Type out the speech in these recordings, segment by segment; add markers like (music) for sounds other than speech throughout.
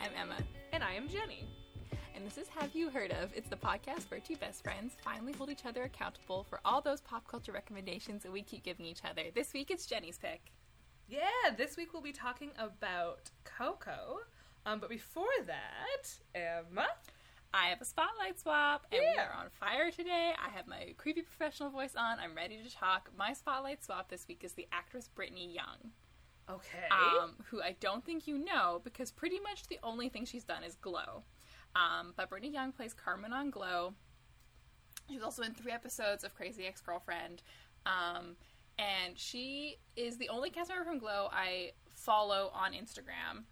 I'm Emma. And I am Jenny. And this is Have You Heard of? It's the podcast where two best friends finally hold each other accountable for all those pop culture recommendations that we keep giving each other. This week it's Jenny's pick. Yeah, this week we'll be talking about Coco. Um, but before that, Emma. I have a spotlight swap, and we are on fire today. I have my creepy professional voice on. I'm ready to talk. My spotlight swap this week is the actress Britney Young. Okay. um, who I don't think you know because pretty much the only thing she's done is Glow. Um, but Britney Young plays Carmen on Glow. She's also in three episodes of Crazy Ex Girlfriend. Um, and she is the only cast member from Glow I follow on Instagram.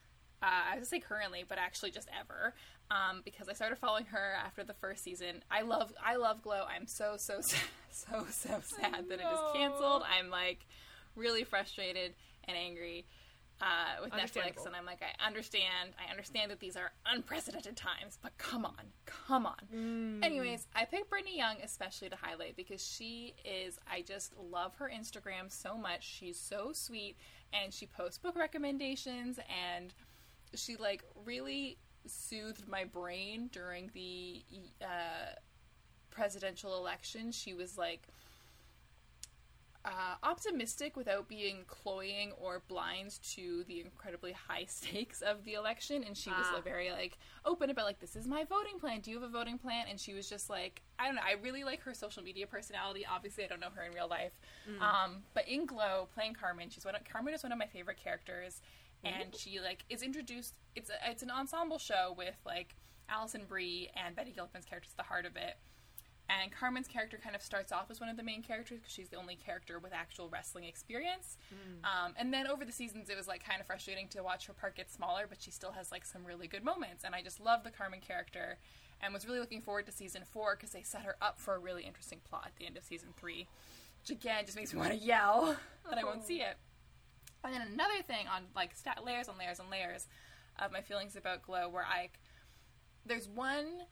Uh, I would say currently, but actually just ever, um, because I started following her after the first season. I love, I love Glow. I'm so, so, (laughs) so, so sad that it is canceled. I'm like really frustrated and angry uh, with Netflix, and I'm like, I understand, I understand that these are unprecedented times, but come on, come on. Mm. Anyways, I picked Britney Young especially to highlight because she is, I just love her Instagram so much. She's so sweet, and she posts book recommendations, and she like really soothed my brain during the uh, presidential election. She was like uh, optimistic without being cloying or blind to the incredibly high (laughs) stakes of the election. And she was Ah. like, very like open about like this is my voting plan. Do you have a voting plan? And she was just like i don't know i really like her social media personality. Obviously i don't know her in real life. Um, but in glow playing carmen she's one of, carmen is one of my favorite characters. And she like is introduced it's a, it's an ensemble show with like Alison Brie and Betty Gilpin's characters at the heart of it and Carmen's character kind of starts off as one of the main characters because she's the only character with actual wrestling experience. Um, and then over the seasons, it was like kind of frustrating to watch her part get smaller, but she still has like some really good moments. And I just love the Carmen character and was really looking forward to season four because they set her up for a really interesting plot at the end of season three, which again just makes me want to yell that I won't see it. And then another thing on like stat layers and layers and layers of my feelings about Glow, where I there's one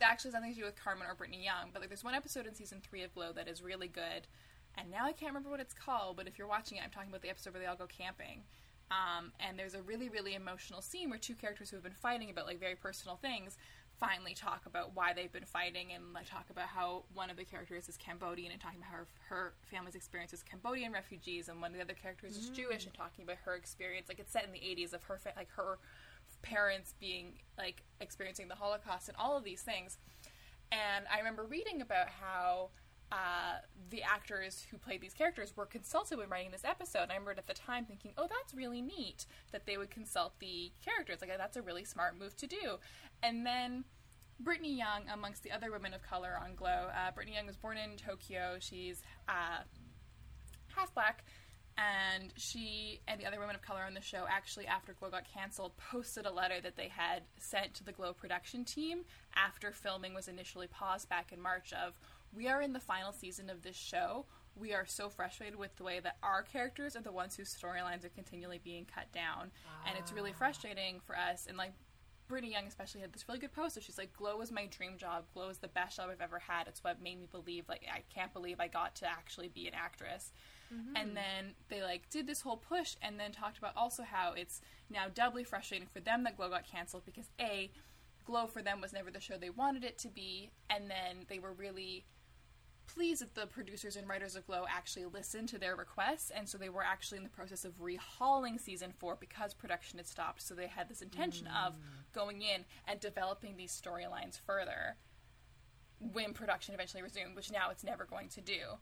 that actually has nothing to do with Carmen or Britney Young, but like there's one episode in season three of Glow that is really good, and now I can't remember what it's called. But if you're watching it, I'm talking about the episode where they all go camping. Um, and there's a really, really emotional scene where two characters who have been fighting about like very personal things finally talk about why they've been fighting and like talk about how one of the characters is Cambodian and talking about her her family's experience as Cambodian refugees, and one of the other characters is Jewish and talking about her experience. Like it's set in the 80s of her fa- like her parents being like experiencing the Holocaust and all of these things. And I remember reading about how uh, the actors who played these characters were consulted when writing this episode. And I remember at the time thinking, oh, that's really neat that they would consult the characters. Like, that's a really smart move to do. And then Britney Young, amongst the other women of color on Glow, uh, Britney Young was born in Tokyo. She's uh, half black and she and the other women of color on the show actually after glow got canceled posted a letter that they had sent to the glow production team after filming was initially paused back in march of we are in the final season of this show we are so frustrated with the way that our characters are the ones whose storylines are continually being cut down and it's really ah. frustrating for us and like Britney Young especially had this really good post. So she's like, "Glow was my dream job. Glow is the best job I've ever had. It's what made me believe like I can't believe I got to actually be an actress." Mm-hmm. And then they like did this whole push, and then talked about also how it's now doubly frustrating for them that Glow got canceled because a Glow for them was never the show they wanted it to be, and then they were really pleased that the producers and writers of Glow actually listened to their requests, and so they were actually in the process of rehauling season four because production had stopped. So they had this intention of mm. going in and developing these storylines further when production eventually resumed, which now it's never going to do.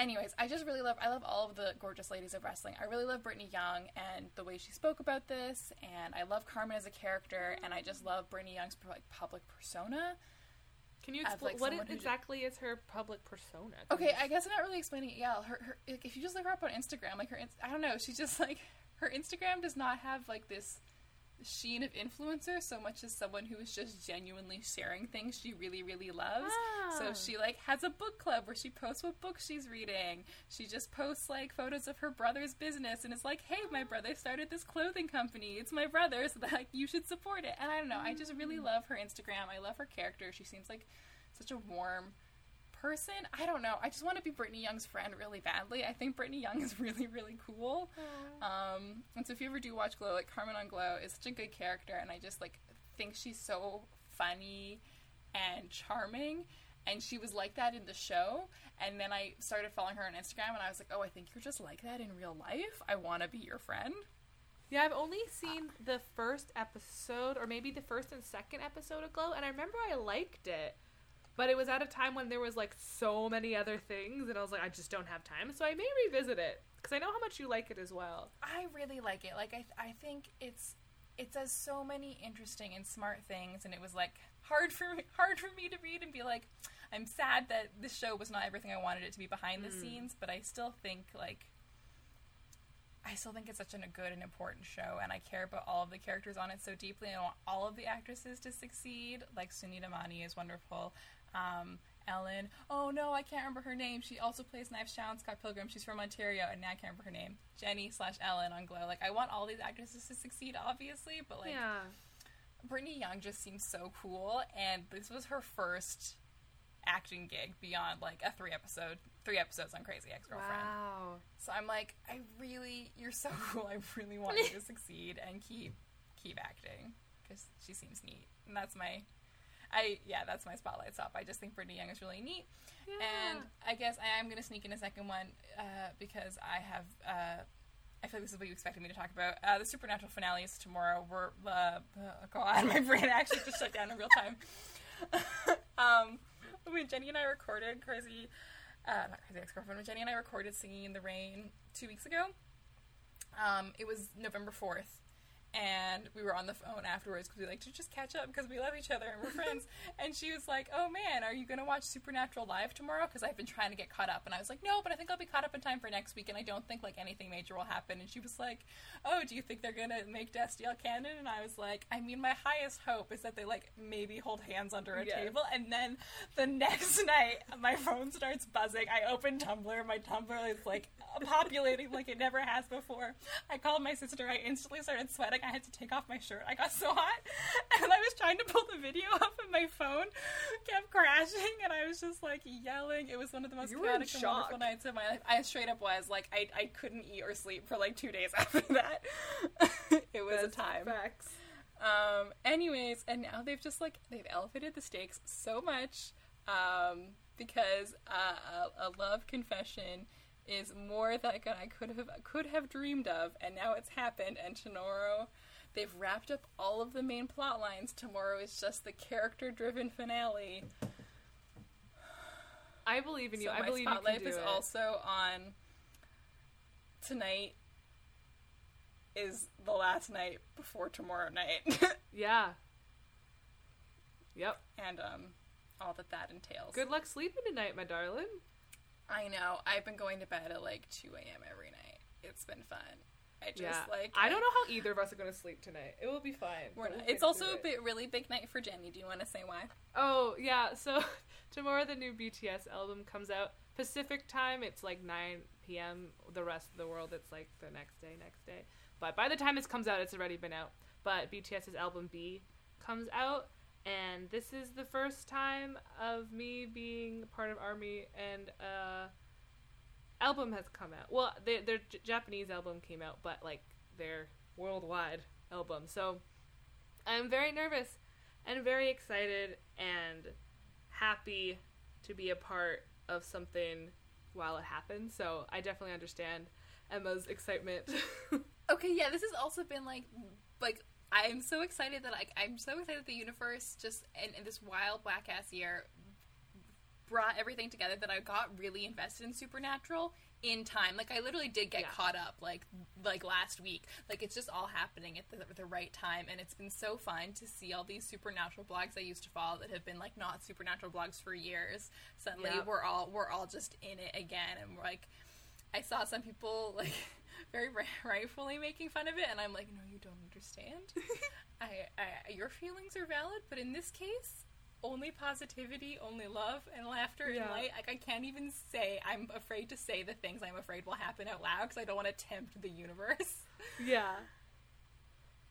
Anyways, I just really love I love all of the gorgeous ladies of wrestling. I really love Britney Young and the way she spoke about this, and I love Carmen as a character, and I just love Britney Young's like public persona. Can you explain like, what ju- exactly is her public persona? Okay, I guess I'm not really explaining it. Yeah, her, her if you just look her up on Instagram, like her, I don't know, she's just like her Instagram does not have like this sheen of influencer so much as someone who is just genuinely sharing things she really really loves. Ah. So she like has a book club where she posts what books she's reading. She just posts like photos of her brother's business and is like, "Hey, my brother started this clothing company. It's my brother, so that like, you should support it." And I don't know, I just really love her Instagram. I love her character. She seems like such a warm person, I don't know. I just want to be Britney Young's friend really badly. I think Britney Young is (laughs) really, really cool. Um, and so if you ever do watch Glow, like Carmen on Glow is such a good character, and I just like think she's so funny and charming. And she was like that in the show. And then I started following her on Instagram, and I was like, oh, I think you're just like that in real life. I want to be your friend. Yeah, I've only seen the first episode, or maybe the first and second episode of Glow, and I remember I liked it, but it was at a time when there was like so many other things, and I was like, I just don't have time, so I may revisit it because I know how much you like it as well. I really like it. Like I, I think it's it does so many interesting and smart things, and it was like hard for me, hard for me to read and be like, I'm sad that this show was not everything I wanted it to be behind the hmm. scenes, but I still think like. I still think it's such an, a good and important show, and I care about all of the characters on it so deeply. and I want all of the actresses to succeed. Like Sunita Mani is wonderful. Um, Ellen. Oh no, I can't remember her name. She also plays Knives Chow and Scott Pilgrim. She's from Ontario, and now I can't remember her name. Jenny slash Ellen on Glow. Like I want all these actresses to succeed, obviously, but like yeah, Britney Young just seems so cool, and this was her first acting gig beyond like a three episode, three episodes on Crazy Ex Girlfriend. wow. So I'm like, I really, you're so (laughs) cool. I really want you to (laughs) succeed and keep keep acting because she seems neat, and that's my. I yeah, that's my spotlight stop. I just think Britney Young is really neat, and I guess I am gonna sneak in a second one uh, because I have. Uh, I feel like this is what you expected me to talk about. Uh, the Supernatural finale is tomorrow. We're uh, uh, God, (laughs) my brain actually just shut down in real time. (laughs) um, when Jenny and I recorded Crazy, uh, not Crazy Ex Girlfriend, when Jenny and I recorded Singing in the Rain two weeks ago, um, it was November 4th. And we were on the phone afterwards because we like to just catch up because we love each other and we're friends. (laughs) and she was like, "Oh man, are you gonna watch Supernatural live tomorrow?" Because I've been trying to get caught up. And I was like, "No, but I think I'll be caught up in time for next week." And I don't think like anything major will happen. And she was like, "Oh, do you think they're gonna make Destiel canon?" And I was like, "I mean, my highest hope is that they like maybe hold hands under a Yes. table." And then the next (laughs) night, my phone starts buzzing. I open Tumblr. My Tumblr is like populating like it never has before. I called my sister. I instantly started sweating. I had to take off my shirt. I got so hot, (laughs) and I was trying to pull the video (laughs) up, and my phone kept crashing, and I was just like yelling. It was one of the most You chaotic and wonderful nights of my life. I straight up was like, I I couldn't eat or sleep for like two days (laughs) after that. it was That's a time. Facts. Um, anyways, and now they've just like they've elevated the stakes so much um, because uh, a, a love confession is more than I could have could have dreamed of, and now it's happened. And tomorrow, they've wrapped up all of the main plot lines. Tomorrow is just the character-driven finale. I believe in you. So I believe you spotlight can do is it. also on tonight. Is the last night before tomorrow night. (laughs) Yeah. Yep. and um, all that that entails. Good luck sleeping tonight, my darling. I know. I've been going to bed at like 2 a.m. every night. It's been fun. I just yeah. like. I don't know how either of us are going to sleep tonight. It will be fine. We're not- it's also a bit really big night for Jenny. Do you want to say why? Oh yeah, so (laughs) tomorrow the new BTS album comes out Pacific time. It's like 9 p.m. The rest of the world, it's like the next day, next day. But by the time this comes out, it's already been out. But BTS's album BE comes out, and this is the first time of me being part of Army, and uh, album has come out. Well, they, their J- Japanese album came out, but like their worldwide album. So I'm very nervous and very excited and happy to be a part of something while it happens. So I definitely understand Emma's excitement. (laughs) Okay, yeah, this has also been like, like I'm so excited that like I'm so excited that the universe just in, in this wild whack ass year brought everything together that I got really invested in Supernatural in time. Like I literally did get Yeah. caught up like like last week. Like it's just all happening at the, the right time, and it's been so fun to see all these Supernatural blogs I used to follow that have been like not Supernatural blogs for years. Suddenly we're all we're all just in it again, and we're like. I saw some people like (laughs) very rightfully making fun of it, and I'm like, no, understand. (laughs) I, I, your feelings are valid, but in this case, only positivity, only love and laughter Yeah. and light. Like I can't even say. I'm afraid to say the things I'm afraid will happen out loud because I don't want to tempt the universe. (laughs) yeah.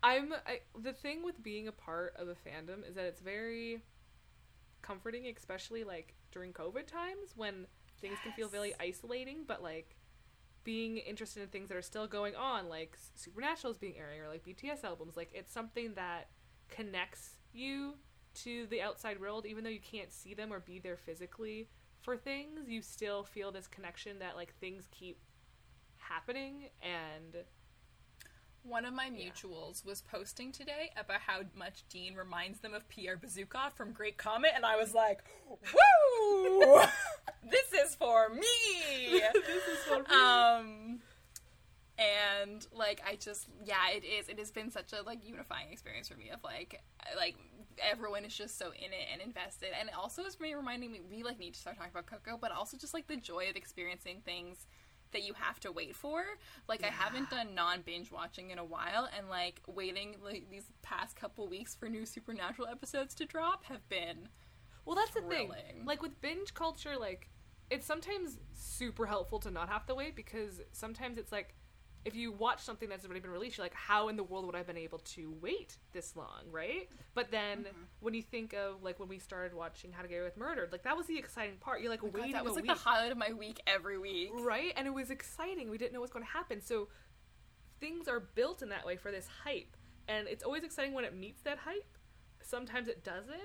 I'm I, the thing with being a part of a fandom is that it's very comforting, especially like during COVID times when things can feel very isolating, but like being interested in things that are still going on, like Supernatural is being airing or like BTS albums, like it's something that connects you to the outside world, even though you can't see them or be there physically for things, you still feel this connection that like things keep happening and One of my Yeah. mutuals was posting today about how much Dean reminds them of Pierre Bezukhov from Great Comet, and I was like, "Woo! (laughs) this is for me." (laughs) this is so um, and like I just, yeah, it is. It has been such a like unifying experience for me of like, like everyone is just so in it and invested, and it also is me reminding me we like need to start talking about Coco, but also just like the joy of experiencing things that you have to wait for. Like I haven't done non binge watching in a while, and like waiting like these past couple weeks for new Supernatural episodes to drop have been Well, that's the thing. Like with binge culture, like it's sometimes super helpful to not have to wait because sometimes it's like if you watch something that's already been released, you're like, how in the world would I have been able to wait this long, right? But then Mm-hmm. when you think of like when we started watching How to Get Away with Murdered, like that was the exciting part. You're like Oh God, that was like week, the highlight of my week every week. right? And it was exciting. We didn't know what's going to happen, so things are built in that way for this hype, and it's always exciting when it meets that hype. Sometimes it doesn't,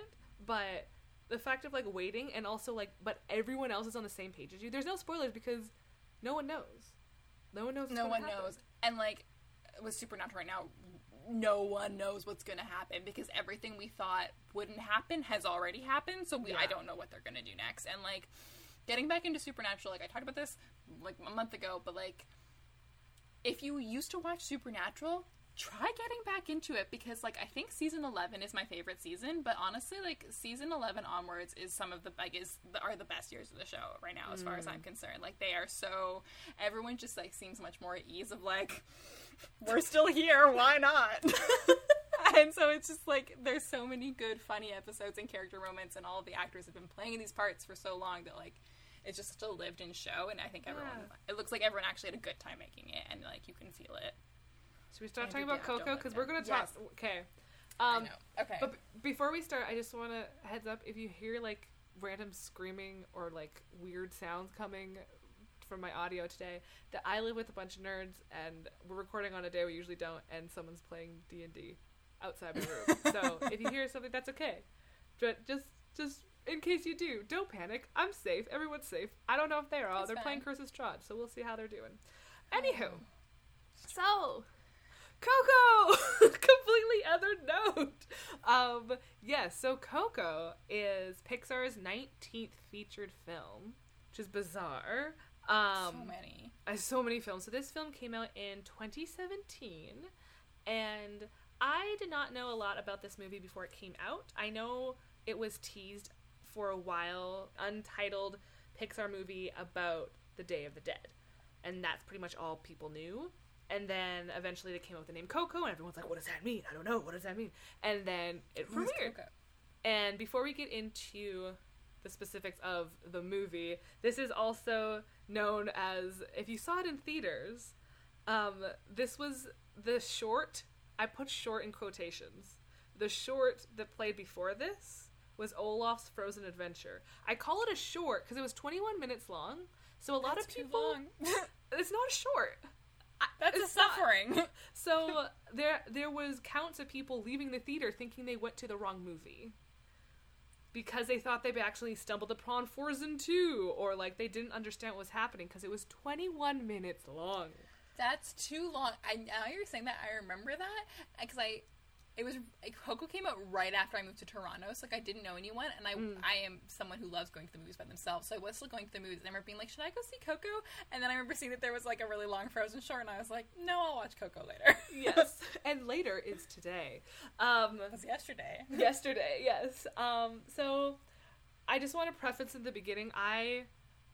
but the fact of like waiting and also like, but everyone else is on the same page as you. There's no spoilers because no one knows. No one knows. what's No one happen. knows. And like with Supernatural right now, no one knows what's going to happen because everything we thought wouldn't happen has already happened. So we, I don't know what they're going to do next. And like getting back into Supernatural, like I talked about this like a month ago, but like if you used to watch Supernatural, try getting back into it because like I think season 11 is my favorite season, but honestly like season 11 onwards is some of the biggest are the best years of the show right now as far as I'm mm. concerned. Like they are so everyone just like seems much more at ease of like we're still here, why not? (laughs) and so it's just like there's so many good funny episodes and character moments and all of the actors have been playing these parts for so long that like it's just such a lived in show and I think everyone Yeah. it looks like everyone actually had a good time making it and like you can feel it. Should we start talking about Dabb, Coco? Because we're gonna talk. Yes. Okay. Um. Okay. But b- before we start, I just want to heads up if you hear like random screaming or like weird sounds coming from my audio today, that I live with a bunch of nerds and we're recording on a day we usually don't, and someone's playing D and D outside my room. (laughs) so if you hear something, that's okay. But just just in case you do, don't panic. I'm safe. Everyone's safe. I don't know if they are. It's They're playing fine. Curse of Strahd, so we'll see how they're doing. Anywho, so Coco, (laughs) completely other note. Um, yes, so Coco is Pixar's 19th featured film, which is bizarre. Um, so many. uh, so many films. So this film came out in 2017, and I did not know a lot about this movie before it came out. I know it was teased for a while, untitled Pixar movie about the Day of the Dead, and that's pretty much all people knew. And then eventually they came up with the name Coco, and everyone's like, "What does that mean? I don't know. What does that mean?" And then it Who's premiered. Coco? And before we get into the specifics of the movie, this is also known as, if you saw it in theaters, um, this was the short, I put short in quotations. The short that played before this was Olaf's Frozen Adventure. I call it a short because it was 21 minutes long. So a lot That's of too people. long. (laughs) (laughs) It's not a short. That's a It's not. suffering. (laughs) So there there was counts of people leaving the theater thinking they went to the wrong movie. Because they thought they actually stumbled upon Frozen 2 or like they didn't understand what was happening because it was 21 minutes long. That's too long. I now you're saying that I remember that because I it was like, Coco came out right after I moved to Toronto, so like I didn't know anyone, and I Mm. I am someone who loves going to the movies by themselves. So I was still going to the movies. And I remember being like, should I go see Coco? And then I remember seeing that there was like a really long Frozen short, and I was like, no, I'll watch Coco later. (laughs) Yes. and later is today. Um it was yesterday. (laughs) yesterday yes um so i just want to preface in the beginning i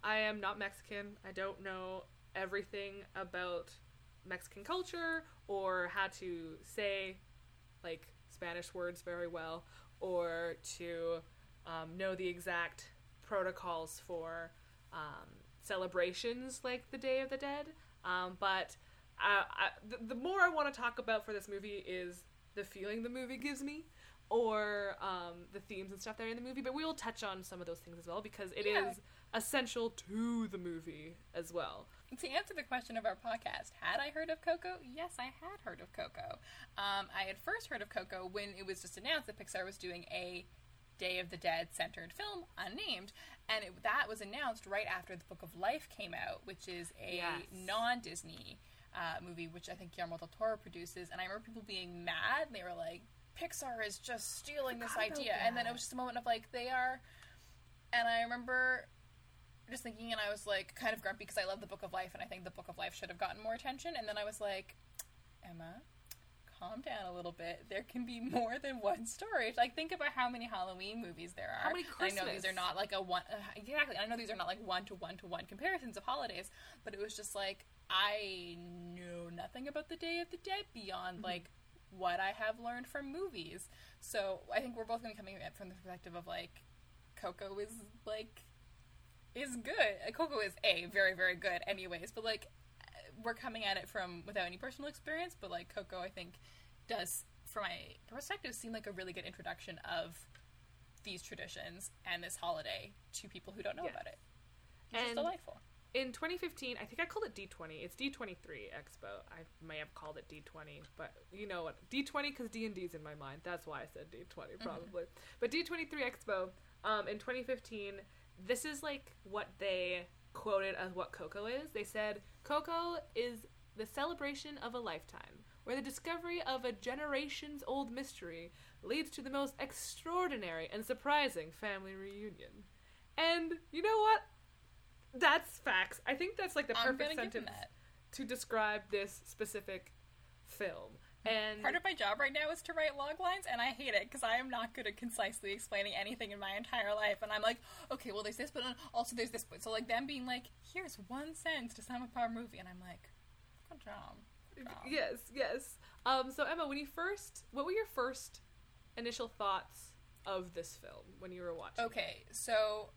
i am not mexican i don't know everything about mexican culture or how to say like spanish words very well or to um, know the exact protocols for um, celebrations like the day of the dead um, but uh, I, the, the more i want to talk about for this movie is the feeling the movie gives me or um, the themes and stuff that are in the movie, but we will touch on some of those things as well because it is Yeah. Essential to the movie as well. To answer the question of our podcast, had I heard of Coco? Yes, I had heard of Coco. Um, I had first heard of Coco when it was just announced that Pixar was doing a Day of the Dead centered film, unnamed, and it, that was announced right after the Book of Life came out, which is a Yes. non Disney uh, movie, which I think Guillermo del Toro produces. And I remember people being mad. They were like, Pixar is just stealing this idea. And then it was just a moment of like, they are. And I remember just thinking, and I was like kind of grumpy because I love the Book of Life, and I think the Book of Life should have gotten more attention. And then I was like, Emma, calm down a little bit. There can be more than one story. Like, think about how many Halloween movies there are. How many And I know these are not like a one. Uh, exactly. I know these are not like one to one to one comparisons of holidays, but it was just like I know nothing about the Day of the Dead beyond Mm-hmm. like what I have learned from movies. So I think we're both going to be coming from the perspective of like Coco is like is good. Uh, Coco is a very very good, anyways. But like uh, we're coming at it from without any personal experience. But like Coco, I think does, from my perspective, seem like a really good introduction of these traditions and this holiday to people who don't know Yes. about it. It's just And- delightful. In 2015, I think I called it D20. It's D23 Expo. I may have called it D20, but you know what? D20 because D&D's in my mind. That's why I said D20 probably. But D23 Expo um, in 2015, this is like what they quoted as what Coco is. They said Coco is the celebration of a lifetime, where the discovery of a generations old mystery leads to the most extraordinary and surprising family reunion. And you know what? That's facts. I think that's like the perfect gonna give him sentence to describe this specific film. And Part of my job right now is to write log lines, and I hate it because I am not good at concisely explaining anything in my entire life. And I'm like, okay, well, there's this, but also there's this. But so like them being like, here's one sentence to sum up our movie, and I'm like, good job. Good job. yes, yes. Um, so Emma, when you first, what were your first initial thoughts of this film when you were watching? it? Okay, so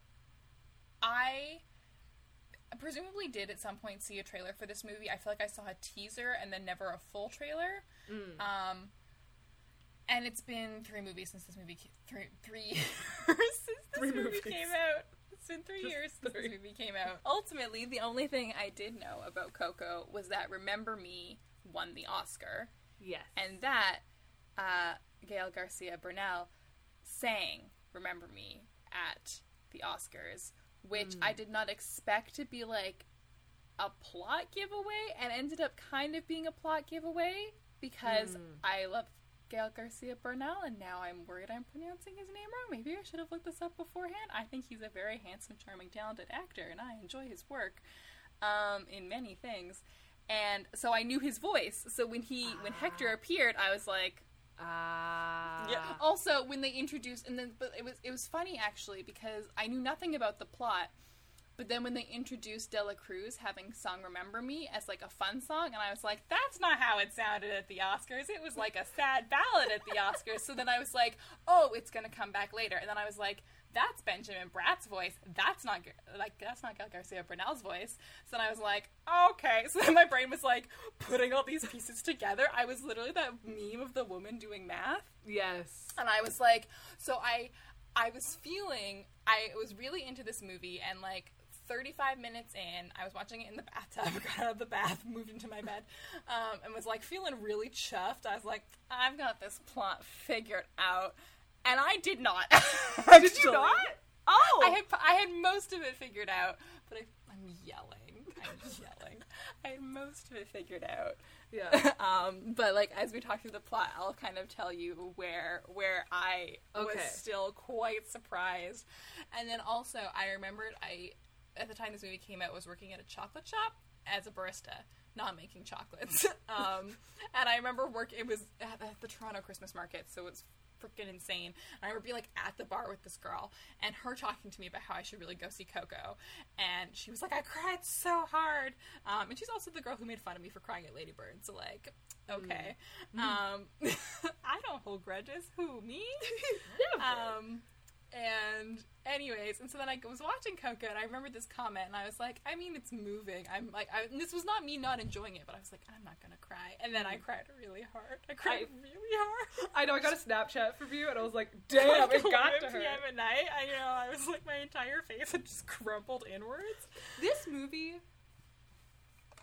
I presumably did at some point see a trailer for this movie. I feel like I saw a teaser and then never a full trailer. Mm. Um, and it's been three movies since this movie, three three (laughs) years since this Three movie movies. came out. It's been three Just years since three. this movie came out. (laughs) Ultimately, the only thing I did know about Coco was that Remember Me won the Oscar Yes. and that uh, Gael Garcia Bernal sang "Remember Me" at the Oscars, which mm. I did not expect to be like a plot giveaway, and ended up kind of being a plot giveaway because mm. I love Gael Garcia Bernal, and now I'm worried I'm pronouncing his name wrong. Maybe I should have looked this up beforehand. I think he's a very handsome, charming, talented actor, and I enjoy his work um, in many things. And so I knew his voice. So when he when Hector ah. appeared, I was like, Ah. yeah. Also, when they introduced, and then, but it was it was funny actually because I knew nothing about the plot, but then when they introduced de la Cruz having sung "Remember Me" as like a fun song, and I was like, that's not how it sounded at the Oscars. It was like a sad ballad at the Oscars. so then I was like, oh, it's gonna come back later, and then I was like. That's Benjamin Bratt's voice. That's not like that's not Gael Garcia Bernal's voice. So then I was like, okay. (laughs) So then my brain was like putting all these pieces together. I was literally that meme of the woman doing math Yes. and I was like, so I, I was feeling, I was really into this movie, and like 35 minutes in, I was watching it in the bathtub, (laughs) got out of the bath, (laughs) moved into my bed, um, and was like feeling really chuffed. I was like, I've got this plot figured out, and I did not. (laughs) Did you not? Oh. I had I had most of it figured out, but I, I'm yelling. I'm yelling. I had most of it figured out. yeah. (laughs) um, but like as we talk through the plot, I'll kind of tell you where where I was still quite surprised. And then also I remembered I at the time this movie came out was working at a chocolate shop as a barista, not making chocolates. (laughs) um, and I remember work it was at, at the Toronto Christmas market, so it's freaking insane. And I remember being like at the bar with this girl and her talking to me about how I should really go see Coco. And she was like, I cried so hard. Um, and she's also the girl who made fun of me for crying at Lady Bird. So like, okay. Um, (laughs) I don't hold grudges. Who me? (laughs) Um, And anyways, and so then I was watching Coco, and I remember this comment, and I was like, I mean, it's moving. I'm like, I, this was not me not enjoying it, but I was like, I'm not gonna cry. And then I mm. cried really hard. I cried I- really hard. (laughs) I know I got a Snapchat from you, and I was like, (laughs) "Damn, it got 11 to her." p.m. at night. I you know I was like my entire face had just crumpled inwards. This movie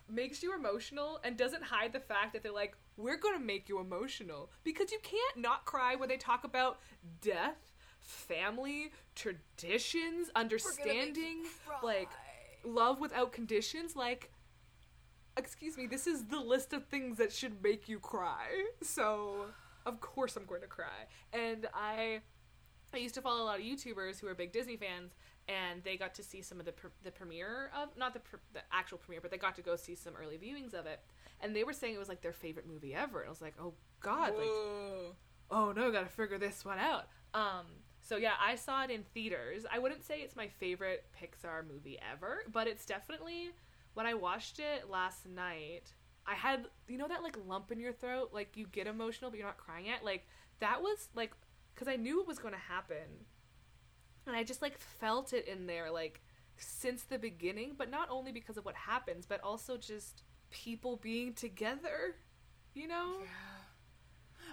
makes you emotional and doesn't hide the fact that they're like, "We're gonna make you emotional," because you can't not cry when they talk about death, family, traditions, understanding, like love without conditions. Like, excuse me, this is the list of things that should make you cry. So, of course, I'm going to cry. And I, I used to follow a lot of YouTubers who are big Disney fans, and they got to see some of the pr- the premiere of not the pr- the actual premiere, but they got to go see some early viewings of it. And they were saying it was like their favorite movie ever. And I was like, oh god, like oh no, gotta figure this one out. Um, so yeah, I saw it in theaters. I wouldn't say it's my favorite Pixar movie ever, but it's definitely when I watched it last night. I had you know that like lump in your throat, like you get emotional but you're not crying yet. Like that was like because I knew it was going to happen, and I just like felt it in there like since the beginning. But not only because of what happens, but also just people being together. You know.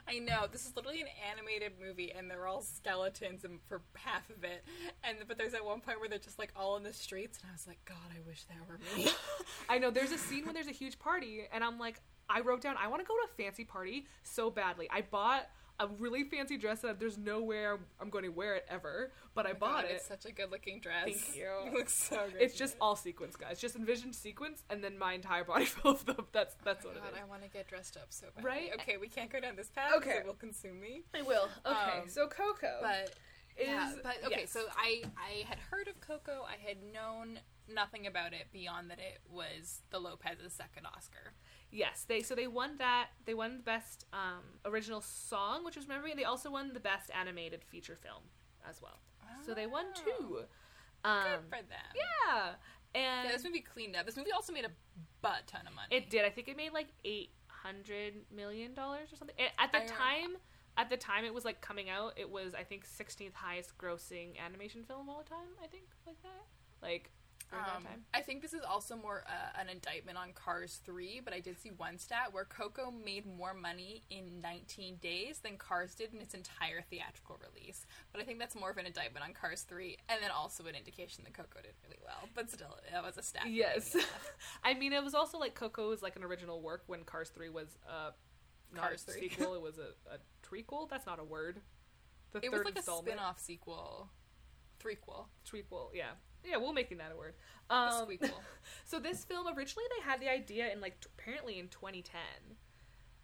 I know this is literally an animated movie, and they're all skeletons, and for half of it, and but there's at one point where they're just like all in the streets, and I was like, God, I wish that were me. (laughs) I know there's a scene when there's a huge party, and I'm like, I wrote down, I want to go to a fancy party so badly. I bought a really fancy dress that there's nowhere I'm going to wear it ever, but I Oh my bought God, it. It's such a good looking dress. Thank you. (laughs) You look so good. It's just all sequins, guys. Just envision sequins, and then my entire body (laughs) full of them. That's that's Oh what God, it is. I want to get dressed up so bad. Right? Okay, we can't go down this path. Okay. It will consume me. I will. Okay, Um, so Coco But is yeah, but okay. yes. So I I had heard of Coco. I had known nothing about it beyond that it was the Lopez's second Oscar. Yes, they so they won that. They won the best um, original song, which was Memory, and they also won the best animated feature film as well. So they won Oh. two. Um, Good for them. yeah, and Yeah, this movie cleaned up. This movie also made a butt ton of money. It did. I think it made like eight hundred million dollars or something. At the I- time, at the time it was like coming out, it was I think sixteenth highest grossing animation film of all time. I think like that. Like Um. I think this is also more uh, an indictment on Cars 3, but I did see one stat where Coco made more money in 19 days than Cars did in its entire theatrical release. But I think that's more of an indictment on Cars 3, and then also an indication that Coco did really well. But still, that was a stat. Yes. (laughs) I mean it was also like Coco was like an original work when Cars three was uh not Cars a 3. sequel. (laughs) it was a, a trequel. That's not a word. The It third was like a installment. spin off sequel. Threequel. Trequel. Yeah. Yeah, we'll making that a word. Um. (laughs) So this film originally they had the idea in like t- apparently in 2010,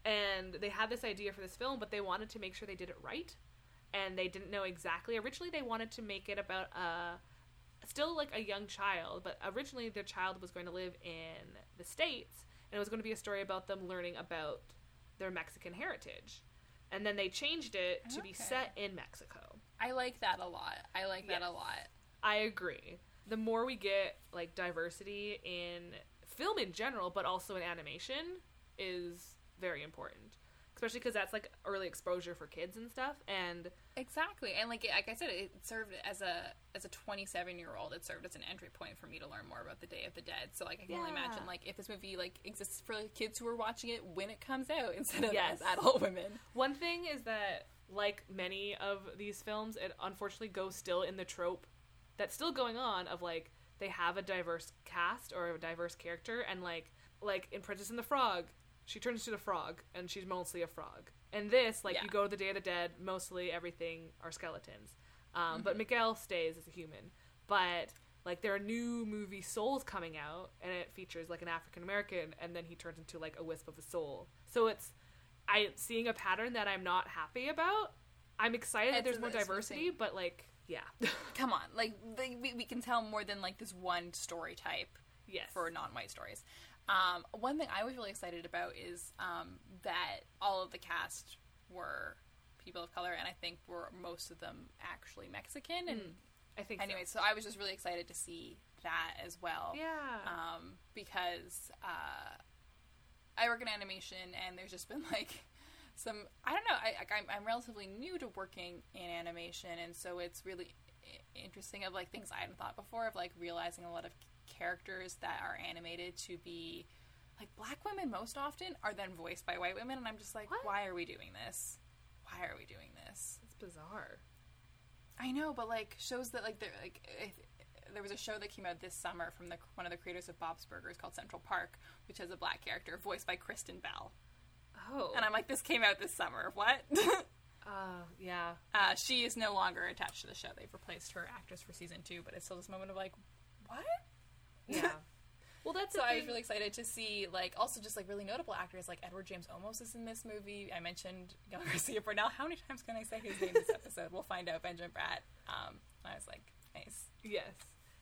and they had this idea for this film, but they wanted to make sure they did it right, and they didn't know exactly. Originally they wanted to make it about a still like a young child, but originally their child was going to live in the states, and it was going to be a story about them learning about their Mexican heritage, and then they changed it to be set in Mexico. I like that a lot. I like that Yes. a lot. I agree. The more we get like diversity in film in general, but also in animation, is very important. Especially because that's like early exposure for kids and stuff. And Exactly, and like like I said, it served as a as a 27 year old. It served as an entry point for me to learn more about the Day of the Dead. So like I can only imagine like if this movie like exists for like, kids who are watching it when it comes out (laughs) instead of Yes. as adult women. one thing is that, like many of these films, it unfortunately goes still in the trope that's still going on of like they have a diverse cast or a diverse character, and like like in Princess and the Frog, she turns into a frog and she's mostly a frog. And this, like Yeah. you go to the Day of the Dead, mostly everything are skeletons. Um, But Miguel stays as a human. But like there are new movie Souls coming out, and it features like an African American, and then he turns into like a wisp of a soul. So it's I seeing a pattern that I'm not happy about. I'm excited that there's more that's what I'm diversity, but like yeah, (laughs) Come on, like they, we, we can tell more than like this one story type yes, for non-white stories. Um, one thing I was really excited about is um, that all of the cast were people of color, and I think were most of them actually Mexican. And I think. so. anyway, so I was just really excited to see that as well. yeah, Um, because uh, I work in animation, and there's just been like some. I don't know. I, I'm, I'm relatively new to working in animation, and so it's really interesting of like things I hadn't thought before of like realizing a lot of characters that are animated to be like black women most often are then voiced by white women and I'm just like What? why are we doing this? Why are we doing this? It's bizarre. I know, but like shows that like there like if, there was a show that came out this summer from the one of the creators of Bob's Burgers called Central Park, which has a black character voiced by Kristen Bell. Oh. And I'm like, this came out this summer. What? uh, (laughs) yeah. uh, she is no longer attached to the show. They've replaced her actress for season two, but it's still this moment of like, what? Yeah. (laughs) well, that's So I was really excited to see like also just like really notable actors like Edward James Olmos is in this movie. I mentioned Gael Garcia Bernal. How many times can I say his name this (laughs) episode? we'll find out. Benjamin Bratt. Um, I was like, nice. Yes.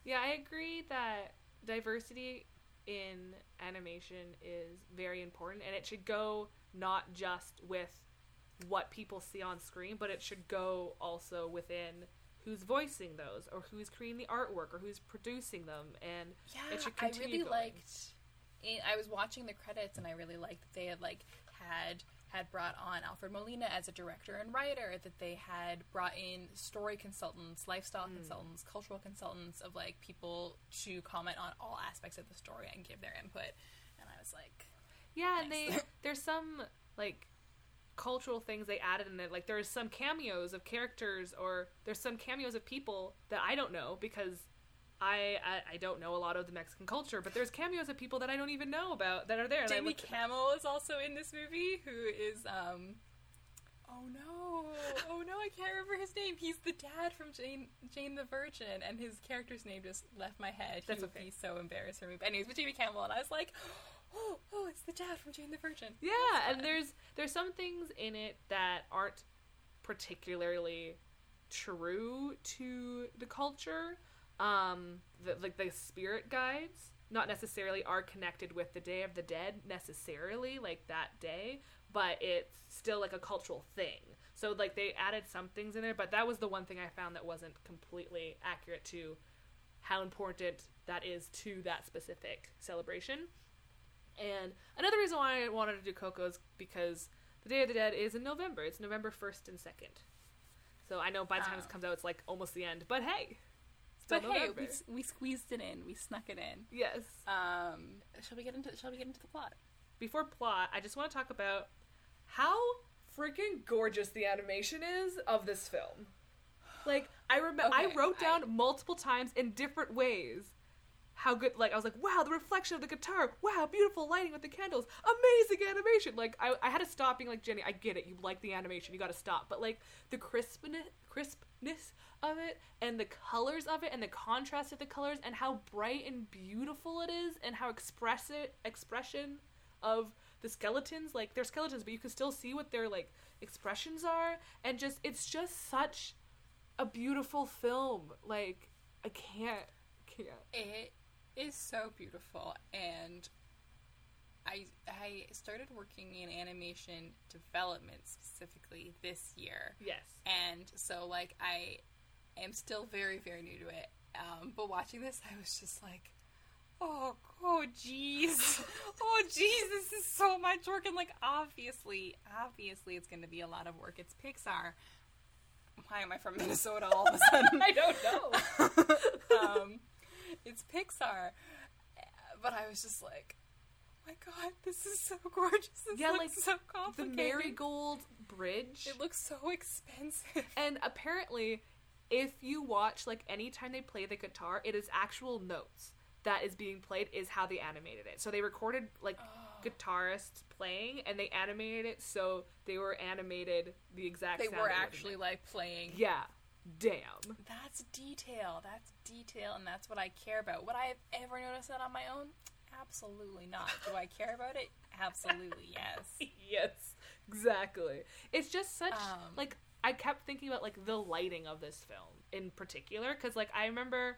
Yeah, I agree that diversity in animation is very important and it should go not just with what people see on screen, but it should go also within who's voicing those or who's creating the artwork or who's producing them and Yeah, it should continue. I really going. liked. I was watching the credits, and I really liked that they had like had had brought on Alfred Molina as a director and writer. That they had brought in story consultants, lifestyle Hmm. consultants, cultural consultants of like people to comment on all aspects of the story and give their input. And I was like, Yeah, and they there's some like cultural things they added in it. Like there's some cameos of characters, or there's some cameos of people that I don't know because I I, I don't know a lot of the Mexican culture. But there's cameos of people that I don't even know about that are there. Jaime Camil is also in this movie, who is um. Oh no! Oh no! I can't remember his name. He's the dad from Jane Jane the Virgin, and his character's name just left my head. That's he would okay. be so embarrassed for me. But anyways, with Jaime Camil, and I was like, oh, (gasps) oh, it's the dad from Jane the Virgin. yeah, and there's there's some things in it that aren't particularly true to the culture. Um, the, like the spirit guides, not necessarily are connected with the Day of the Dead necessarily, like that day, but it's still like a cultural thing. So like they added some things in there, but that was the one thing I found that wasn't completely accurate to how important that is to that specific celebration. And another reason why I wanted to do Coco is because the Day of the Dead is in November. It's November 1st and 2nd. So I know by the time this Oh. comes out, it's like almost the end. But hey, still But hey, we, we squeezed it in. We snuck it in. yes. Um, shall we get into Shall we get into the plot? Before plot, I just want to talk about how freaking gorgeous the animation is of this film. Like I remember, I Okay, wrote I- down multiple times in different ways how good. Like I was like, wow, the reflection of the guitar. Wow, beautiful lighting with the candles. Amazing animation. Like I, I had to stop being like Jenny. I get it. You like the animation. You got to stop. But like the crispness, crispness of it, and the colors of it, and the contrast of the colors, and how bright and beautiful it is, and how expressive expression of the skeletons like they're skeletons but you can still see what their like expressions are and just it's just such a beautiful film like i can't can't It is so beautiful, and I I started working in animation development specifically this year, yes and so like I am still very very new to it. Um, but watching this, I was just like, oh oh jeez, (laughs) oh jeez, this is so much work, and like obviously obviously it's going to be a lot of work. It's Pixar. Why am I from Minnesota all of a (laughs) sudden? i don't know (laughs) um, it's Pixar. But I was just like, oh my god, this is so gorgeous. This Yeah, looks like, so complicated. the marigold bridge It looks so expensive. (laughs) and apparently if you watch like anytime they play the guitar it is actual notes that is being played is how they animated it so they recorded like Oh. guitarists playing and they animated it so they were animated the exact They were actually like playing. yeah damn That's detail. That's detail, and that's what I care about. Would I have ever noticed that on my own? Absolutely not. Do I care about it? Absolutely yes. (laughs) yes exactly it's just such Um, like i kept thinking about like the lighting of this film in particular because like i remember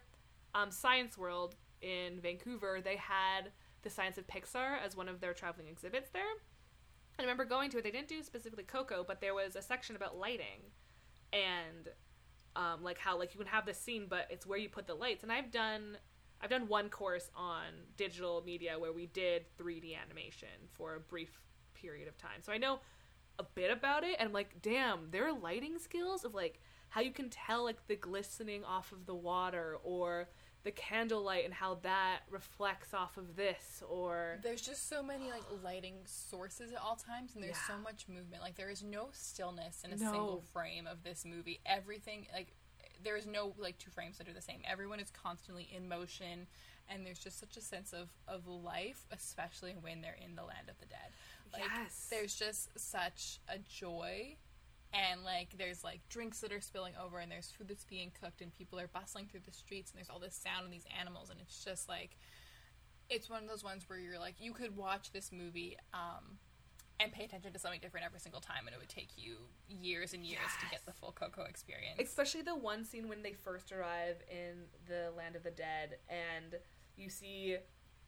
um, science world in vancouver they had the science of pixar as one of their traveling exhibits there i remember going to it they didn't do specifically coco but there was a section about lighting and um, like how like you can have this scene but it's where you put the lights. And i've done i've done one course on digital media where we did 3d animation for a brief period of time. So i know a bit about it and I'm like damn their lighting skills of like how you can tell like the glistening off of the water or the candlelight and how that reflects off of this or There's just so many like lighting sources at all times, and there's Yeah. so much movement. Like there is no stillness in a No. single frame of this movie. Everything like there is no like two frames that are the same. Everyone is constantly in motion, and there's just such a sense of of life, especially when they're in the land of the dead. Like Yes. there's just such a joy. And like there's like drinks that are spilling over and there's food that's being cooked and people are bustling through the streets and there's all this sound and these animals and it's just like it's one of those ones where you're like you could watch this movie um, and pay attention to something different every single time and it would take you years and years to get the full coco experience especially the one scene when they first arrive in the land of the dead and you see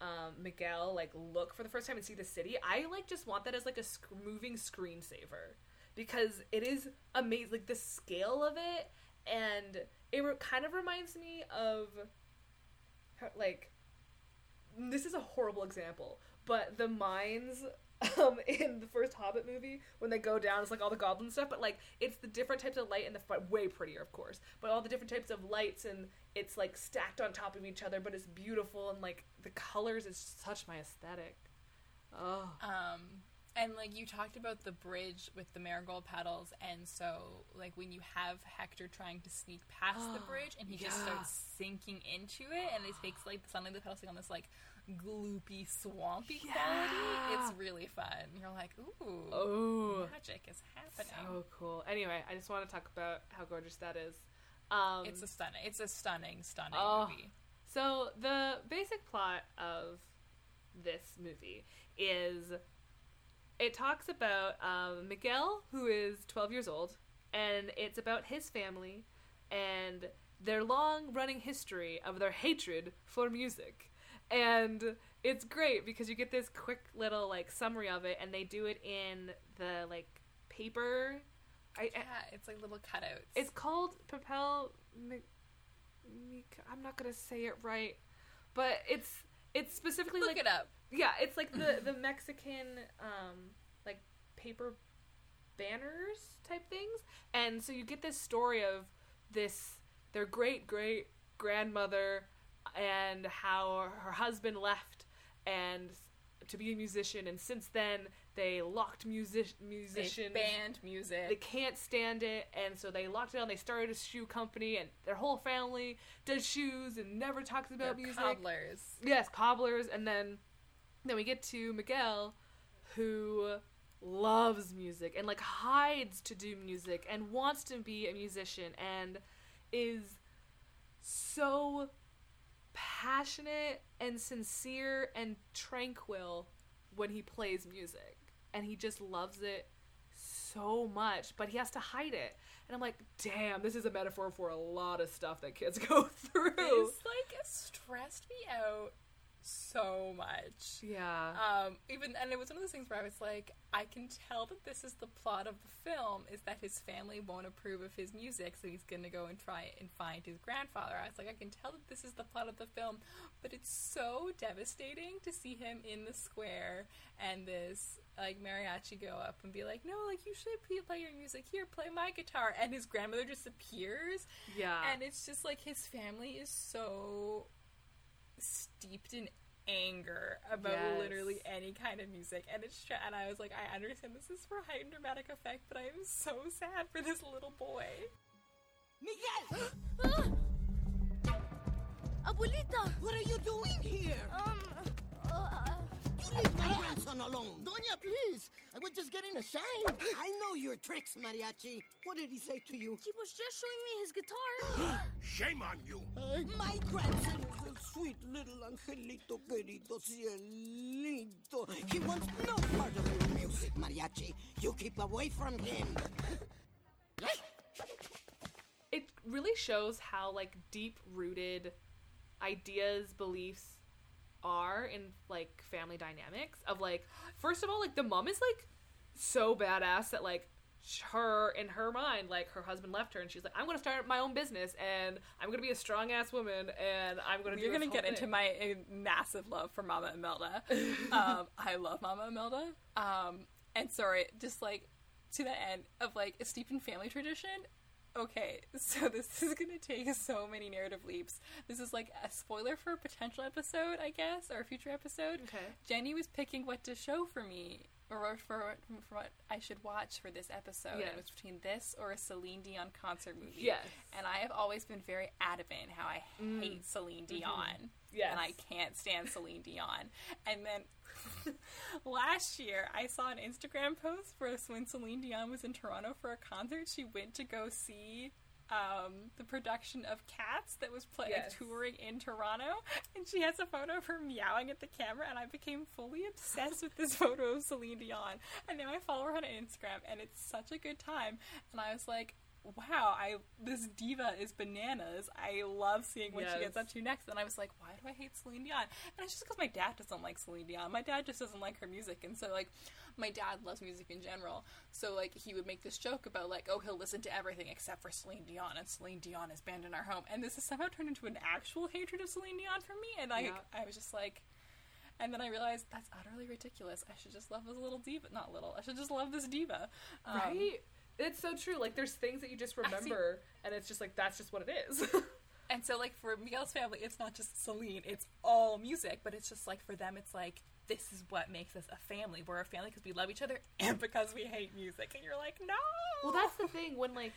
um, Miguel like look for the first time and see the city. I like just want that as like a sc- moving screensaver because it is amazing, like the scale of it, and it re- kind of reminds me of like this is a horrible example, but the mines (laughs) um in the first Hobbit movie when they go down it's like all the goblin stuff, but like it's the different types of light and the front way prettier of course, but all the different types of lights and it's like stacked on top of each other, but it's beautiful and like the colors is such my aesthetic. Oh, um, and like you talked about the bridge with the marigold petals and so like when you have hector trying to sneak past the (gasps) bridge and he just starts sinking into it and it takes like suddenly the petals take on this like gloopy swampy Yeah. quality it's really fun you're like ooh oh, magic is happening so cool. Anyway, I just want to talk about how gorgeous that is. Um, It's a stunning. It's a stunning, stunning Oh. movie. So the basic plot of this movie is it talks about um, Miguel, who is 12 years old, and it's about his family and their long running history of their hatred for music. And it's great because you get this quick little like summary of it, and they do it in the like paper. I, Yeah, it's like little cutouts. it's called Papel. Mi- Mi- I'm not gonna say it right, but it's it's specifically look like it up. Yeah, it's like the the Mexican um like paper banners type things, and so you get this story of this their great great grandmother and how her husband left and to be a musician, and since then they locked music They musicians banned music. they can't stand it. And so they locked it down. They started a shoe company and their whole family does shoes and never talks about They're music. cobblers. yes cobblers. And then then we get to miguel who loves music and like hides to do music and wants to be a musician and is so passionate and sincere and tranquil when he plays music. And he just loves it so much but he has to hide it. And i'm like damn this is a metaphor for a lot of stuff that kids (laughs) go through. It's like stressed me out so much. yeah Um, even and it was one of those things where I was like, I can tell that this is the plot of the film is that his family won't approve of his music, so he's gonna go and try and find his grandfather. I was like, I can tell that this is the plot of the film, but it's so devastating to see him in the square and this like mariachi go up and be like, no, like you should play- play your music here, play my guitar, and his grandmother just appears yeah and it's just like his family is so steeped in anger about Yes. literally any kind of music and it's tra- and I was like I understand this is for heightened dramatic effect but I am so sad for this little boy Miguel! (gasps) (gasps) Abuelita! What are you doing here? Um, uh, You leave my grandson alone. Doña, please. I was just getting a shine. I know your tricks, Mariachi. What did he say to you? he was just showing me his guitar. (gasps) Shame on you. My grandson is a sweet little angelito querido cielito. He wants no part of your music, Mariachi. You keep away from him. it really shows how like deep rooted ideas beliefs are in like family dynamics of like first of all like the mom is like so badass that like her in her mind like her husband left her and she's like i'm gonna start my own business and i'm gonna be a strong ass woman and i'm gonna you're do gonna get whole into my massive love for Mama Imelda. (laughs) Um, I love Mama Imelda. Um, and sorry just like to the end of like a steeped in family tradition Okay, (laughs) so this is gonna take so many narrative leaps. This is like a spoiler for a potential episode, I guess, or a future episode. Okay. Jenny was picking what to show for me, or for, for what I should watch for this episode. Yes. It was between this or a Celine Dion concert movie. Yes. And I have always been very adamant how I mm. hate Celine mm-hmm. Dion. Yes. And I can't stand Celine Dion. And then (laughs) last year, I saw an Instagram post where when Celine Dion was in Toronto for a concert, she went to go see um, the production of Cats that was play- Yes. touring in Toronto, and she has a photo of her meowing at the camera, and I became fully obsessed with this (laughs) photo of Celine Dion, and now I follow her on Instagram, and it's such a good time, and I was like. Wow, I this diva is bananas. I love seeing what she gets up to next. And I was like, why do I hate Celine Dion? And it's just because my dad doesn't like Celine Dion. My dad just doesn't like her music, and so like, my dad loves music in general. So like, he would make this joke about like, oh, he'll listen to everything except for Celine Dion, and Celine Dion is banned in our home. And this has somehow turned into an actual hatred of Celine Dion for me. And I, Yeah. I was just like. And then I realized that's utterly ridiculous. I should just love this little diva. Not little. I should just love this diva. Um, Right? It's so true. Like there's things that you just remember and it's just like that's just what it is. (laughs) And so, like, for Miguel's family, it's not just Celine, it's all music, but it's just like, for them, it's like, this is what makes us a family. We're a family because we love each other (laughs) and because we hate music. And you're like, no! well, that's the thing when like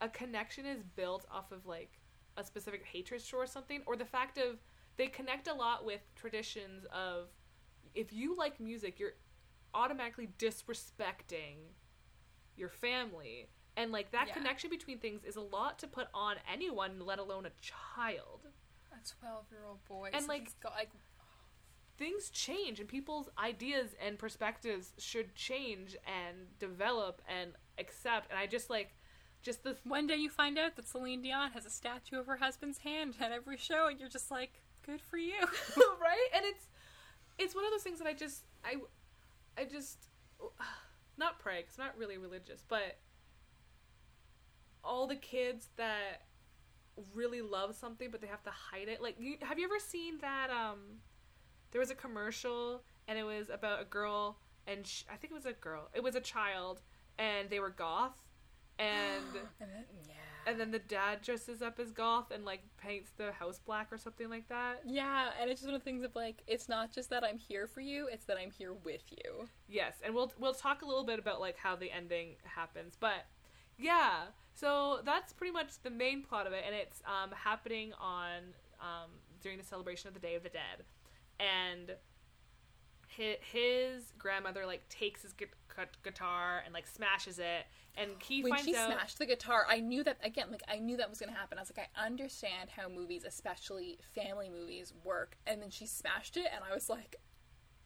a connection is built off of like a specific hatred or something or the fact of they connect a lot with traditions of if you like music, you're automatically disrespecting your family. And like that Yeah. connection between things is a lot to put on anyone, let alone a child. A 12 year old boy. And, so like- got, like, things change and people's ideas and perspectives should change and develop and accept and i just like just the one day you find out that Celine Dion has a statue of her husband's hand at every show, and you're just like, good for you. (laughs) right and it's it's one of those things that i just i i just not pray because i'm not really religious but all the kids that really love something but they have to hide it like you, have you ever seen that um there was a commercial and it was about a girl and sh i think it was a girl it was a child and they were goth and (gasps) yeah. And then the dad dresses up as goth and like paints the house black or something like that Yeah, and it's just one of the things of like, it's not just that I'm here for you, it's that I'm here with you. Yes, and we'll we'll talk a little bit about like how the ending happens, but yeah. So that's pretty much the main plot of it, and it's um, happening on um, during the celebration of the Day of the Dead, and his, his grandmother like takes his guitar and like smashes it, and he when finds she out. smashed the guitar, I knew that again. Like I knew that was going to happen. I was like, I understand how movies, especially family movies, work. And then she smashed it, and I was like,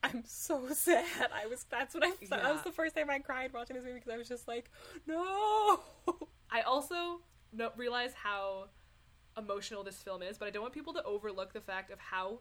I'm so sad. I was. That's what I. That was the first time I cried watching this movie because I was just like, no. I also no, realize how emotional this film is, but I don't want people to overlook the fact of how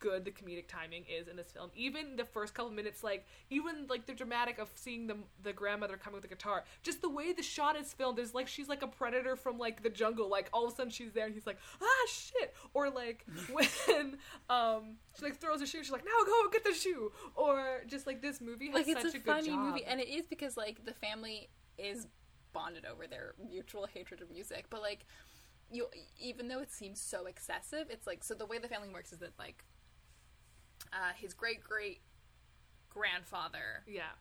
good the comedic timing is in this film. Even the first couple minutes, like even like the dramatic of seeing the the grandmother coming with the guitar, just the way the shot is filmed is like she's like a predator from like the jungle. Like all of a sudden she's there and he's like ah shit, or like (laughs) when um she like throws a shoe, she's like now go get the shoe, or just like this movie has like it's such a, a, good funny job. movie, and it is because like the family is bonded over their mutual hatred of music. But like, you even though it seems so excessive, it's like so the way the family works is that like, uh, his great great grandfather yeah.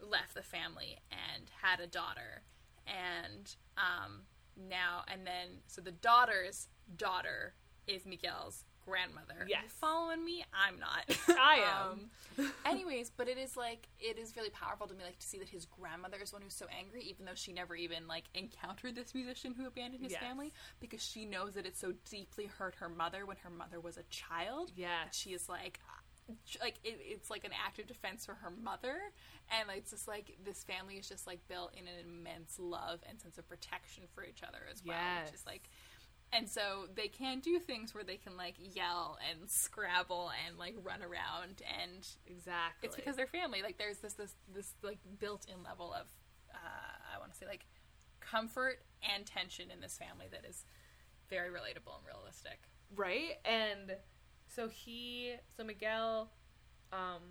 left the family and had a daughter and um now and then so the daughter's daughter is Miguel's grandmother. Yes. You following me? I'm not. (laughs) I am. Um, (laughs) anyways, but it is like it is really powerful to me like to see that his grandmother is one who's so angry even though she never even like encountered this musician who abandoned his Yes. family because she knows that it so deeply hurt her mother when her mother was a child Yeah. she is like like it, it's like an act of defense for her mother and like, it's just like this family is just like built in an immense love and sense of protection for each other as well which Yes. is like and so they can do things where they can like yell and scrabble and like run around and Exactly. it's because they're family. Like there's this this this like built-in level of uh, i want to say like comfort and tension in this family that is very relatable and realistic. Right? And so he so miguel um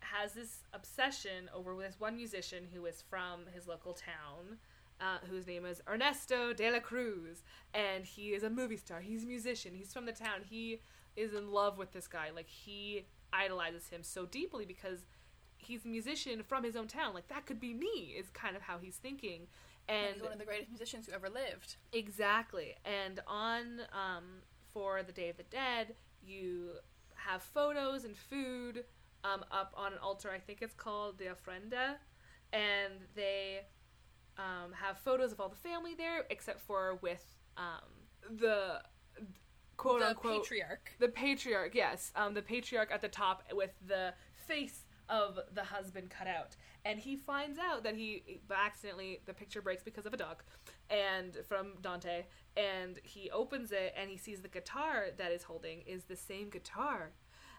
has this obsession over this one musician who is from his local town uh, whose name is Ernesto de la Cruz, and he is a movie star. He's a musician. He's from the town. He is in love with this guy. Like he idolizes him so deeply because he's a musician from his own town. Like that could be me. Is kind of how he's thinking. And He's one of the greatest musicians who ever lived. Exactly. And on um, for the Day of the Dead, you have photos and food um, up on an altar. I think it's called the Ofrenda, and they um, have photos of all the family there, except for with um, the quote The unquote patriarch. the patriarch, yes, um, the patriarch at the top with the face of the husband cut out, and he finds out that he accidentally the picture breaks because of a dog, and from Dante, and he opens it and he sees the guitar that is holding is the same guitar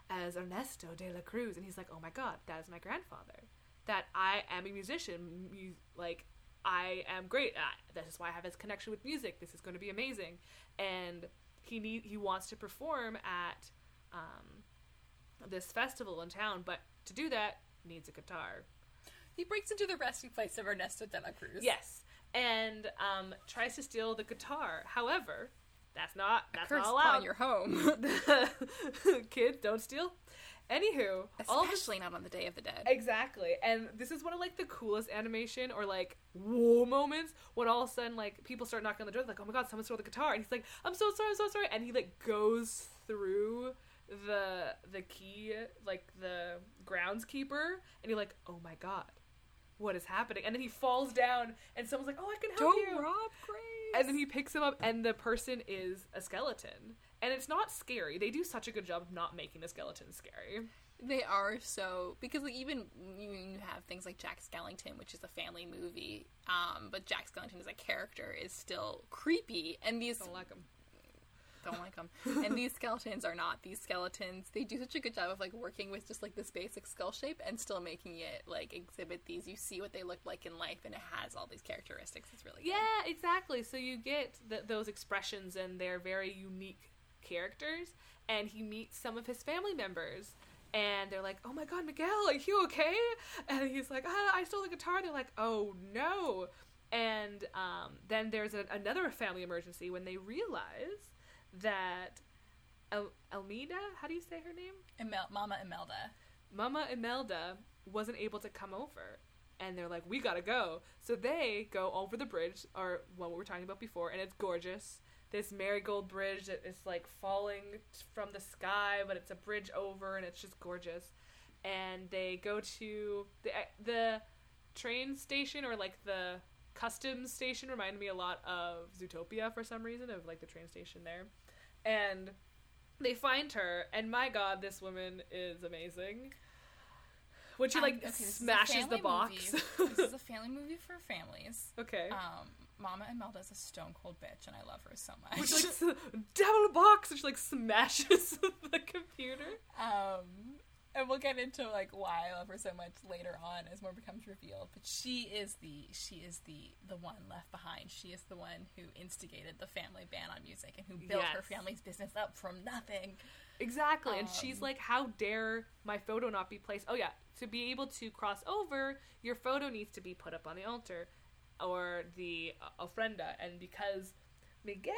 as Ernesto de la Cruz, and he's like, oh my god, that is my grandfather. That I am a musician, mu- like I am great. Uh, this is why I have this connection with music. This is going to be amazing, and he need he wants to perform at um, this festival in town, but to do that needs a guitar. He breaks into the resting place of Ernesto de la Cruz. Yes, and um, tries to steal the guitar. However, that's not that's not allowed. your home. (laughs) Kids, don't steal. Anywho, this Especially not on the Day of the Dead. Exactly. And this is one of like the coolest animation or like whoa moments when all of a sudden like people start knocking on the door like, oh my god, someone stole the guitar and he's like, I'm so sorry, I'm so sorry and he like goes through the the key like the groundskeeper and you're like, Oh my god, what is happening? And then he falls down and someone's like, Oh I can help you rob Grace. and then he picks him up and the person is a skeleton. And it's not scary. They do such a good job of not making the skeleton scary. They are so because like even you, you have things like Jack Skellington, which is a family movie, um, but Jack Skellington as a character is still creepy, and these Don't like them. Don't like them. and these skeletons are not these skeletons. They do such a good job of like working with just like this basic skull shape and still making it like exhibit these. You see what they look like in life, and it has all these characteristics. It's really good. Yeah, exactly. So you get th- those expressions, and they're very unique characters. And he meets some of his family members, and they're like, "Oh my God, Miguel, are you okay?" And he's like, "I stole the guitar." They're like, "Oh no!" And um, then there's a- another family emergency when they realize that El- Elmida, how do you say her name? Imel- Mama Imelda. Mama Imelda wasn't able to come over. And they're like, we gotta go. So they go over the bridge, or what we were talking about before, and it's gorgeous. This marigold bridge that is like falling from the sky, but it's a bridge over, and it's just gorgeous. And they go to the eh, the train station, or like the customs station, reminded me a lot of Zootopia for some reason, of like the train station there. And they find her, and my god, this woman is amazing. When she Um, like okay, is a smashes the box. this is a (laughs) family movie for families. okay. Um, Mama Imelda is a stone cold bitch, and I love her so much. Which like devil box, and she like smashes (laughs) the computer. um, and we'll get into like why I love her so much later on as more becomes revealed. But she is the she is the the one left behind. She is the one who instigated the family ban on music and who built her family's business up from nothing. Exactly, and she's Um, like, "How dare my photo not be placed?" Oh yeah, to be able to cross over, your photo needs to be put up on the altar, or the uh, ofrenda. And because Miguel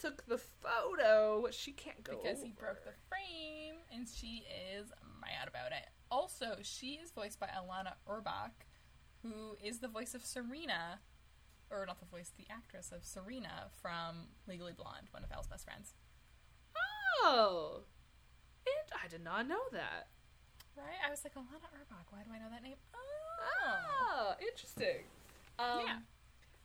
took the photo, she can't go because he broke the frame, and she is mad about it. Also, she is voiced by Alanna Ubach, who is the voice of Serena, or not the voice, the actress of Serena from Legally Blonde, one of Elle's best friends. Oh, and I did not know that. Right? I was like, Alanna Ubach. Why do I know that name? Oh, Oh, interesting. Um, Yeah.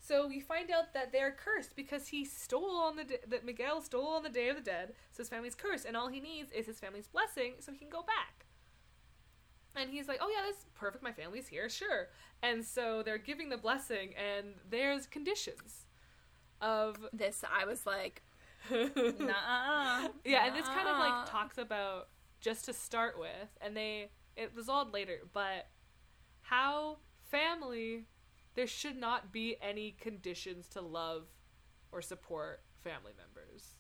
So we find out that they're cursed because he stole on the d- that Miguel stole on the Day of the Dead, so his family's cursed, and all he needs is his family's blessing so he can go back. And he's like, "Oh yeah, that's perfect. My family's here, sure." And so they're giving the blessing, and there's conditions of this I was like, (laughs) nah. yeah, and this kind of like talks about just to start with, and they it resolved later, but how family there should not be any conditions to love or support family members.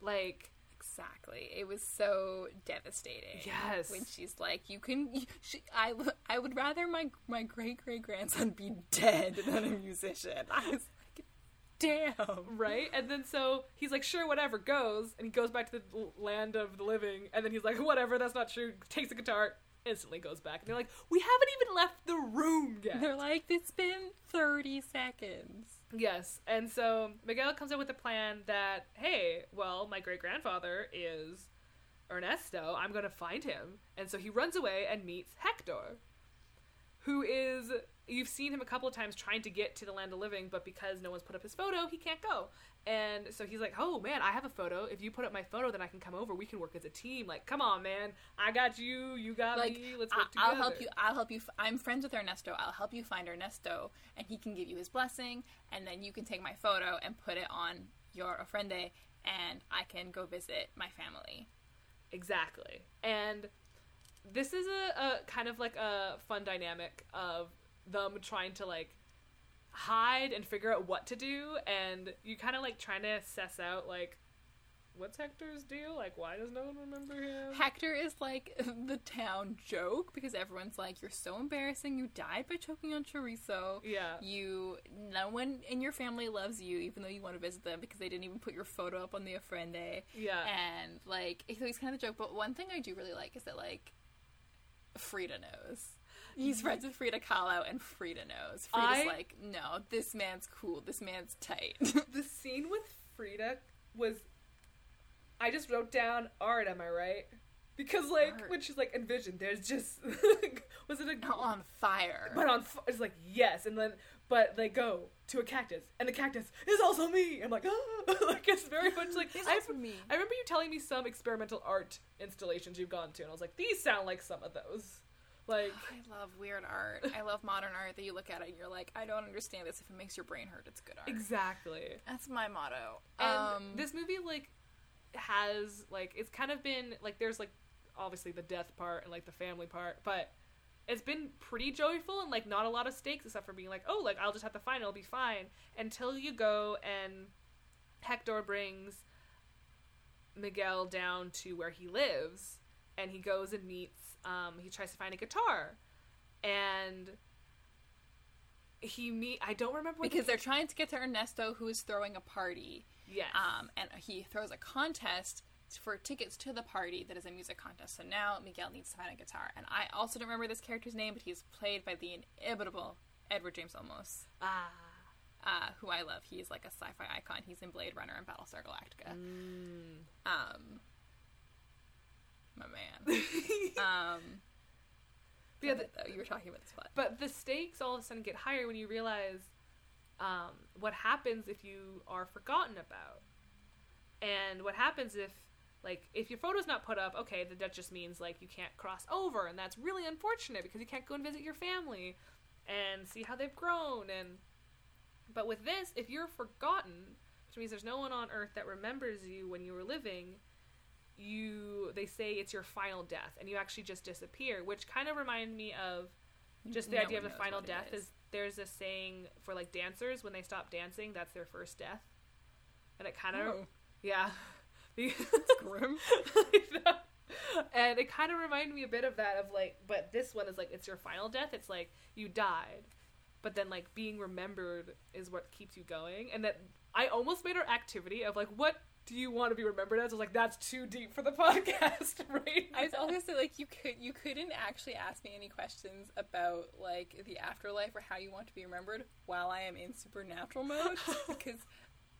Like Exactly. It was so devastating. Yes. When she's like, "You can," you, she, I, I would rather my my great great grandson be dead than a musician. I was like, "Damn." right? And then so he's like, sure, whatever, goes, and he goes back to the land of the living, and then he's like, whatever, that's not true. Takes the guitar, instantly goes back, and they're like, we haven't even left the room yet. They're like, "It's been thirty seconds." Yes, and so Miguel comes up with a plan that, hey, well, my great grandfather is Ernesto. I'm gonna find him, and so he runs away and meets Hector, who is you've seen him a couple of times trying to get to the land of living, but because no one's put up his photo, he can't go. And so he's like, "Oh man, I have a photo. If you put up my photo, then I can come over. We can work as a team. Like, come on, man. I got you. You got Like, me. Let's I, work together." I'll help you. I'll help you. f- I'm friends with Ernesto. I'll help you find Ernesto, and he can give you his blessing, and then you can take my photo and put it on your ofrenda, and I can go visit my family. Exactly. And this is a, a kind of like a fun dynamic of them trying to like hide and figure out what to do and you kind of like trying to assess out like what's Hector's deal? Like why does no one remember him? Hector is like (laughs) the town joke because everyone's like, "You're so embarrassing. You died by choking on chorizo. Yeah. You, no one in your family loves you, even though you want to visit them because they didn't even put your photo up on the ofrenda." Yeah. And like, so he's kind of the joke. But one thing I do really like is that like, Frida knows. He's friends with Frida Kahlo, and Frida knows. Frida's I- like, no, this man's cool. This man's tight. (laughs) the scene with Frida was I just wrote down art, am I right? Because like Art. when she's like envision, there's just (laughs) was it a on fire. but on f- it's like yes, and then but they go to a cactus, and the cactus is also me. I'm like, ah! (gasps) like it's very much like (gasps) It's I, me. I remember you telling me some experimental art installations you've gone to, and I was like, these sound like some of those. Like, I love weird art. I love modern art that you look at it and you're like, I don't understand this. If it makes your brain hurt, it's good art. exactly. That's my motto. And um, this movie like has like it's kind of been like there's like obviously the death part and like the family part, but it's been pretty joyful and like not a lot of stakes except for being like, oh, like I'll just have to find it, it'll be fine. Until you go and Hector brings Miguel down to where he lives and he goes and meets um he tries to find a guitar and he meet I don't remember what the because they're trying to get to Ernesto, who is throwing a party. Yes. Um, and he throws a contest for tickets to the party that is a music contest. So now Miguel needs to find a guitar. And I also don't remember this character's name, but he's played by the inimitable Edward James Olmos, ah uh, who I love. He's like a sci-fi icon. He's in Blade Runner and Battlestar Galactica. Um, my man. (laughs) um, Yeah, though, you were talking about this plot. But the stakes all of a sudden get higher when you realize um, what happens if you are forgotten about, and what happens if, like, if your photo's not put up. Okay, that that just means like you can't cross over, and that's really unfortunate because you can't go and visit your family and see how they've grown. And but with this, if you're forgotten, which means there's no one on Earth that remembers you when you were living, you they say it's your final death and you actually just disappear which kind of reminded me of just the No idea of the final death is. is. there's a saying for like dancers when they stop dancing that's their first death and it kind of Oh. yeah (laughs) Grim. and it kind of reminded me a bit of that of like but this one is like it's your final death it's like you died but then like being remembered is what keeps you going and that i almost made our activity of like what do you want to be remembered as i was like that's too deep for the (laughs) podcast right I was also say like you could you couldn't actually ask me any questions about like the afterlife or how you want to be remembered while I am in supernatural mode (laughs) because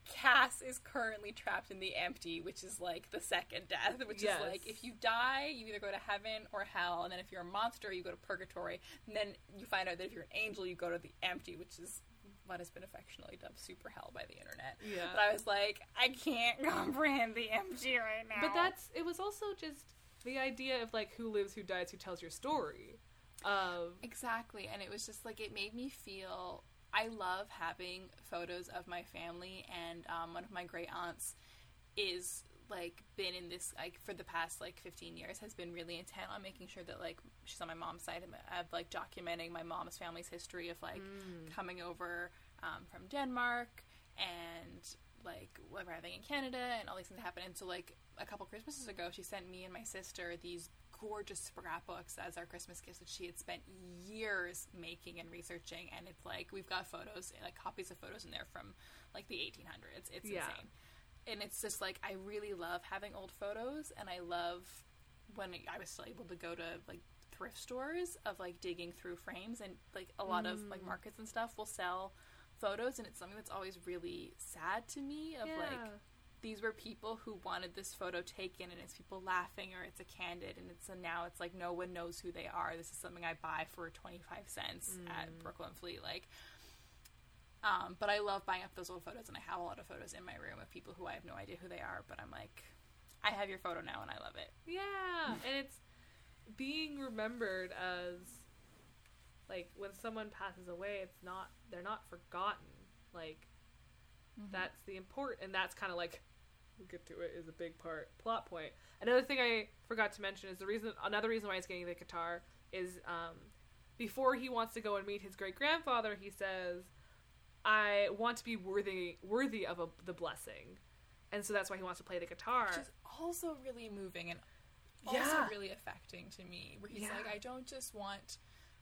Cas is currently trapped in the empty, which is like the second death, which Yes. is like if you die, you either go to heaven or hell, and then if you're a monster, you go to purgatory, and then you find out that if you're an angel, you go to the empty, which is what has been affectionately dubbed super hell by the internet. Yeah. But I was like, I can't (laughs) comprehend the empty right now. but that's it was also just the idea of like who lives who dies who tells your story of Exactly, and it was just like it made me feel. I love having photos of my family, and um, one of my great aunts is like been in this like for the past like 15 years has been really intent on making sure that like she's on my mom's side of, of like documenting my mom's family's history of like coming over um, from Denmark and like arriving in Canada and all these things happen. And so like a couple Christmases ago, she sent me and my sister these gorgeous scrapbooks as our Christmas gifts that she had spent years making and researching. And it's like we've got photos, like copies of photos in there from like the 1800s. It's Yeah. insane. And it's just like I really love having old photos, and I love when I was still able to go to like thrift stores of like digging through frames and like a lot of like mm. markets and stuff will sell photos and it's something that's always really sad to me of like these were people who wanted this photo taken and it's people laughing or it's a candid and it's and now it's like no one knows who they are. This is something i buy for 25 cents at mm. Brooklyn Flea. Like um, but i love buying up those old photos and i have a lot of photos in my room of people who i have no idea who they are but i'm like i have your photo now and i love it Yeah, and it's being remembered as like when someone passes away, it's not they're not forgotten. Like that's the important, and that's kind of like we'll get to it is a big part plot point. Another thing I forgot to mention is the reason another reason why he's getting the guitar is um, before he wants to go and meet his great grandfather, he says, "I want to be worthy worthy of a, the blessing," and so that's why he wants to play the guitar. which is also really moving and also Yeah. really affecting to me where he's Yeah. like i don't just want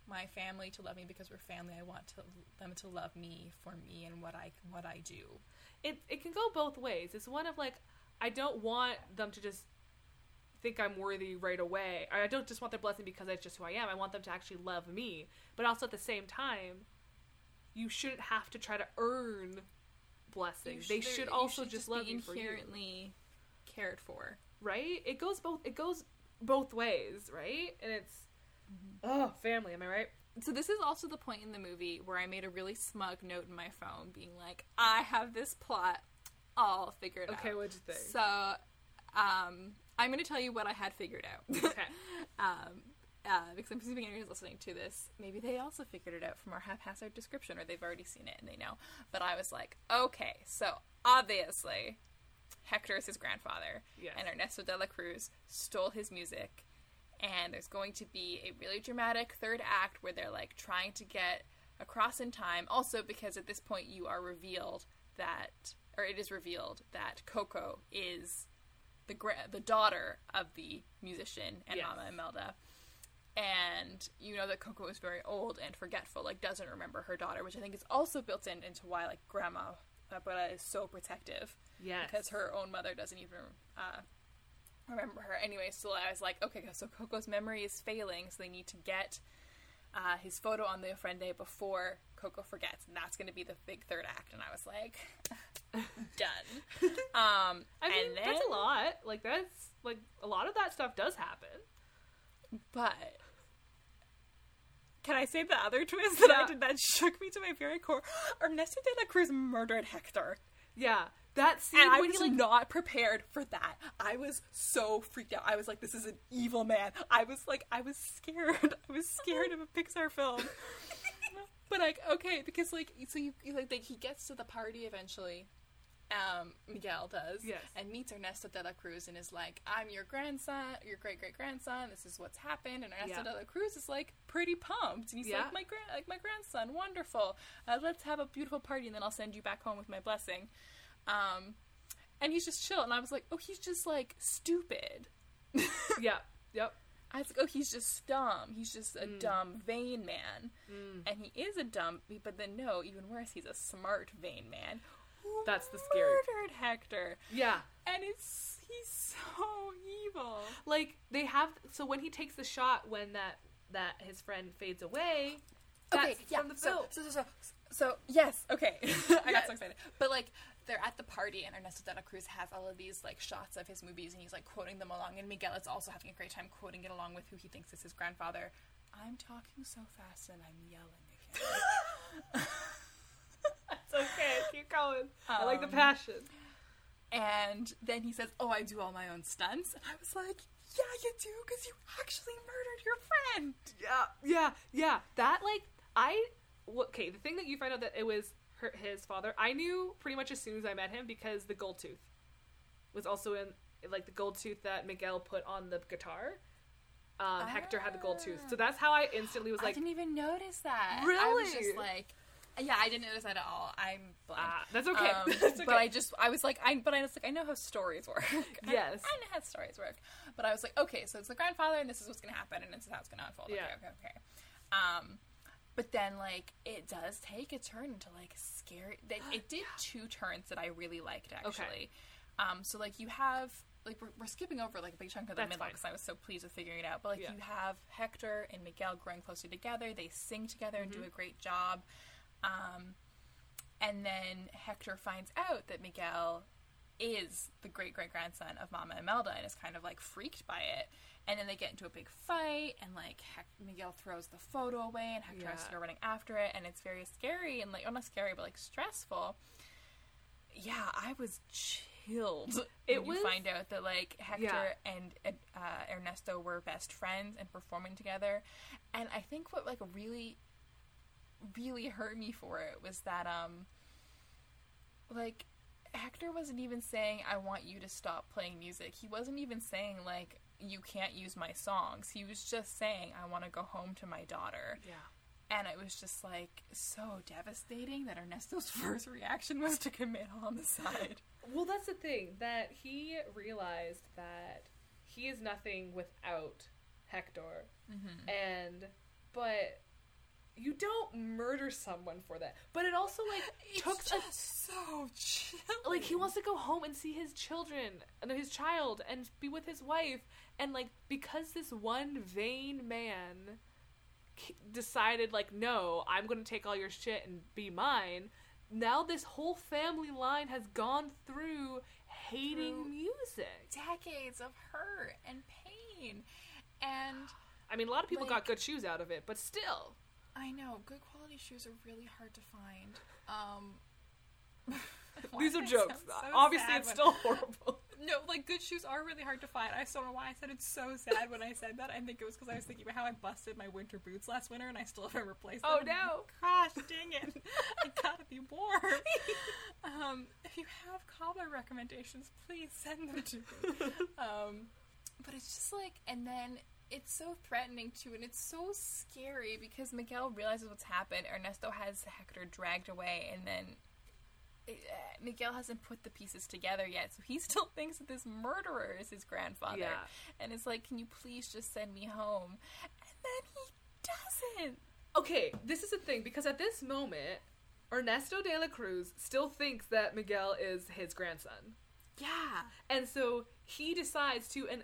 my family to love me because we're family i want to, them to love me for me and what i what i do it it can go both ways. It's one of like I don't want them to just think I'm worthy right away. I don't just want their blessing because that's just who I am. I want them to actually love me. But also at the same time, you shouldn't have to try to earn blessings. You they should also should just be love you for you. inherently cared for Right? It goes both it goes both ways, right? And it's oh, family, am I right? so this is also the point in the movie where i made a really smug note in my phone being like i have this plot all figured out Okay, what'd you think? so um i'm going to tell you what i had figured out Okay. (laughs) um, uh, because I'm assuming anyone who's listening to this, maybe they also figured it out from our haphazard description, or they've already seen it and they know. But I was like, okay, so obviously, Hector is his grandfather, Yes. and Ernesto de la Cruz stole his music, and there's going to be a really dramatic third act where they're like trying to get across in time. Also, because at this point you are revealed that, or it is revealed that Coco is the gra- the daughter of the musician and Yes. Mama Imelda. And you know that Coco is very old and forgetful, like doesn't remember her daughter, which I think is also built in into why like Grandma Abuela is so protective Yes. because her own mother doesn't even uh, remember her. Anyway, so I was like, okay, so Coco's memory is failing, so they need to get uh, his photo on the Ofrenda before Coco forgets, and that's going to be the big third act. And I was like, (laughs) done. (laughs) Um, I mean, and then, that's a lot. Like that's like a lot of that stuff does happen. but can I say the other twist that Yeah. I did that shook me to my very core? Ernesto de la Cruz murdered Hector. Yeah, that scene And I was like not prepared for that. I was so freaked out. I was like, "This is an evil man." I was like, I was scared. (laughs) I was scared of a Pixar film. (laughs) but like, okay, because like, so you you, like, like he gets to the party eventually. Um, Miguel does, Yes. and meets Ernesto de la Cruz and is like, "I'm your grandson, your great great grandson. This is what's happened." And Ernesto Yeah. de la Cruz is like pretty pumped, and he's Yeah. like, "My grand, like my grandson, wonderful. Uh, let's have a beautiful party, and then I'll send you back home with my blessing." Um, and he's just chill, and I was like, "Oh, he's just like stupid." (laughs) yeah, yep. I was like, "Oh, he's just dumb. He's just a dumb, vain man." Mm. And he is a dumb, but then no, even worse, he's a smart, vain man. Who That's the scary- Murdered Hector, Yeah. and it's he's so evil. Like they have so when he takes the shot when that that his friend fades away, that's okay, yeah. from the so, film. so, so, so, so, yes, okay. (laughs) I got so excited. But like, they're at the party, and Ernesto de la Cruz has all of these like shots of his movies, and he's like quoting them along. And Miguel is also having a great time quoting it along with who he thinks is his grandfather. I'm talking so fast, and I'm yelling again. (laughs) (laughs) Okay, keep going. I like the Um, passion. and then he says, "Oh, I do all my own stunts," and I was like, "Yeah, you do, because you actually murdered your friend." Yeah, yeah, yeah. That like I okay. The thing that you find out that it was her, his father, I knew pretty much as soon as I met him because the gold tooth was also in like the gold tooth that Miguel put on the guitar. Um, Hector had the gold tooth, so that's how I instantly was like. I didn't even notice that. I was Really? just like, Yeah, I didn't notice that at all. I'm blind. Ah, that's okay. Um, (laughs) That's But. I just, I was like, I, but I was like, I know how stories work. (laughs) I- Yes. I, know how stories work. But I was like, okay, so it's the grandfather, and this is what's gonna happen, and this is how it's gonna unfold. Yeah. Okay, okay, okay. Um, but then like it does take a turn into like scary. It, it did (gasps) two turns that I really liked actually. Um, so like you have like we're, we're skipping over like a big chunk of the That's middle because I was so pleased with figuring it out. But like Yeah. you have Hector and Miguel growing closer together. They sing together and do Mm-hmm. a great job. Um, and then Hector finds out that Miguel is the great great grandson of Mama Imelda and is kind of like freaked by it. And then they get into a big fight, and like Hec- Miguel throws the photo away, and Hector has to go running after it, and it's very scary and like, oh, not scary, but like stressful. Yeah, I was chilled. (laughs) It when was- you find out that like Hector Yeah. and uh, Ernesto were best friends and performing together, and I think what like really, really hurt me for it was that um, like Hector wasn't even saying I want you to stop playing music. He wasn't even saying like you can't use my songs. He was just saying I want to go home to my daughter. Yeah. And it was just like so devastating that Ernesto's (laughs) first reaction was to commit homicide. Well, that's the thing that he realized that he is nothing without Hector, Mm-hmm. and but you don't murder someone for that. But it also like (sighs) took It's a so chill. like he wants to go home and see his children and his child and be with his wife and like because this one vain man decided like no i'm gonna take all your shit and be mine now this whole family line has gone through hating Through- music decades of hurt and pain. And i mean a lot of people Like- got good shoes out of it but still I know good quality shoes are really hard to find. Um (laughs) these are jokes so obviously it's when- still horrible (laughs) No, like good shoes are really hard to find. I still don't know why I said it's so sad when I said that. I think it was because I was thinking about how I busted my winter boots last winter and I still haven't replaced them. Oh, no. Gosh, dang it! (laughs) I gotta be warm. um, if you have cobbler recommendations, please send them to me. um, but it's just like, and then it's so threatening too, and it's so scary because Miguel realizes what's happened. Ernesto has Hector dragged away, and then uh, Miguel hasn't put the pieces together yet, so he (laughs) still thinks that this murderer is his grandfather. Yeah. And is like, can you please just send me home? And then he doesn't. okay, this is the thing because at this moment, Ernesto de la Cruz still thinks that Miguel is his grandson, Yeah. and so he decides to and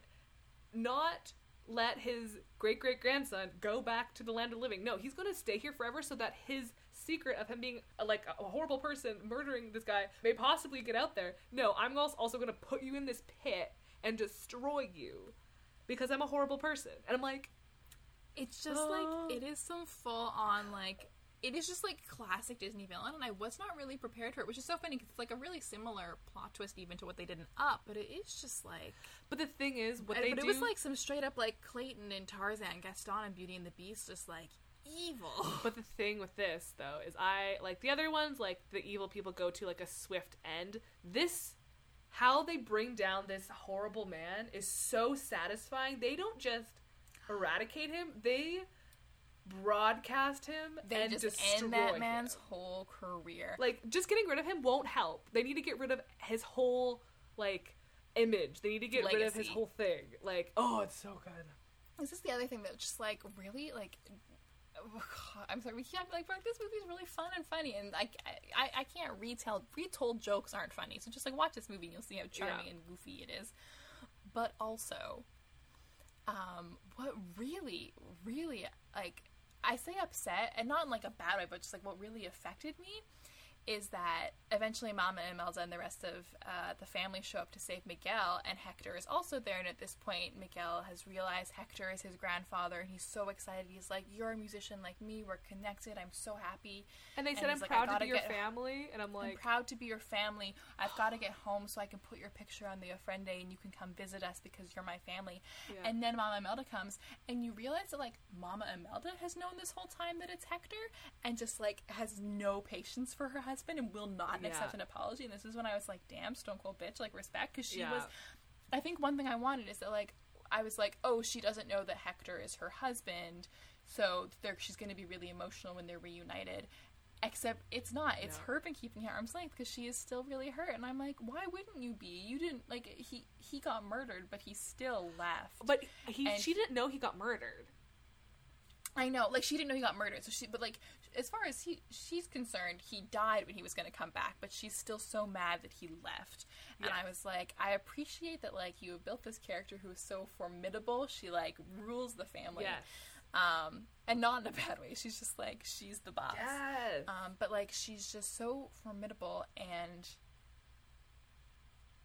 not let his great great grandson go back to the land of living. No, he's going to stay here forever so that his secret of him being uh, like a horrible person murdering this guy may possibly get out there. No, I'm also going to put you in this pit and destroy you because I'm a horrible person. And I'm like, It's just Uh. like it is some full on like it is just like classic Disney villain, and I was not really prepared for it, which is so funny. 'cause it's like a really similar plot twist even to what they did in Up, but it is just like. but the thing is, what and- they but do it was like some straight up like Clayton and Tarzan, Gaston and Beauty and the Beast, just like evil. (laughs) But the thing with this though is I like the other ones like the evil people go to like a swift end. This how they bring down this horrible man is so satisfying. They don't just eradicate him, they broadcast him They and just destroy end that man's him. whole career. Like just getting rid of him won't help. They need to get rid of his whole like image. They need to get rid of his whole thing. Like, oh, it's so good. This is the other thing that just like really like. oh, (sighs) God, I'm sorry. We can't be like. but This movie's really fun and funny, and I, I, I can't retell. Retold jokes aren't funny, so just like watch this movie, and you'll see how charming Yeah. and goofy it is. But also, um, what really, really like, I say upset, and not in like a bad way, but just like what really affected me is that eventually Mama Imelda and the rest of uh, the family show up to save Miguel, and Hector is also there. And at this point, Miguel has realized Hector is his grandfather, and he's so excited. He's like, "You're a musician like me. We're connected. I'm so happy." And they And said I'm like, proud to be your family and I'm like, I'm proud to be your family. I've got to get home so I can put your picture on the Ofrenda and you can come visit us because you're my family. Yeah. And then Mama Imelda comes and you realize that like Mama Imelda has known this whole time that it's Hector and just like has no patience for her husband and will not Yeah. accept an apology. And this is when I was like, damn, Stone Cold bitch, like respect because she Yeah. was. I think one thing I wanted is that like I was like, oh, she doesn't know that Hector is her husband, so they're, she's going to be really emotional when they're reunited. Except it's not. It's her been keeping her arm's length because she is still really hurt. And I'm like, why wouldn't you be? You didn't like he he got murdered, but he still left. But he, And- she didn't know he got murdered. I know, like she didn't know he got murdered. So she, but like as far as he she's concerned, he died when he was going to come back. But she's still so mad that he left. And I was like, I appreciate that like you have built this character who is so formidable. She like rules the family. Yes. Um, and not in a bad way. She's just like she's the boss. Yes. Um, but like she's just so formidable and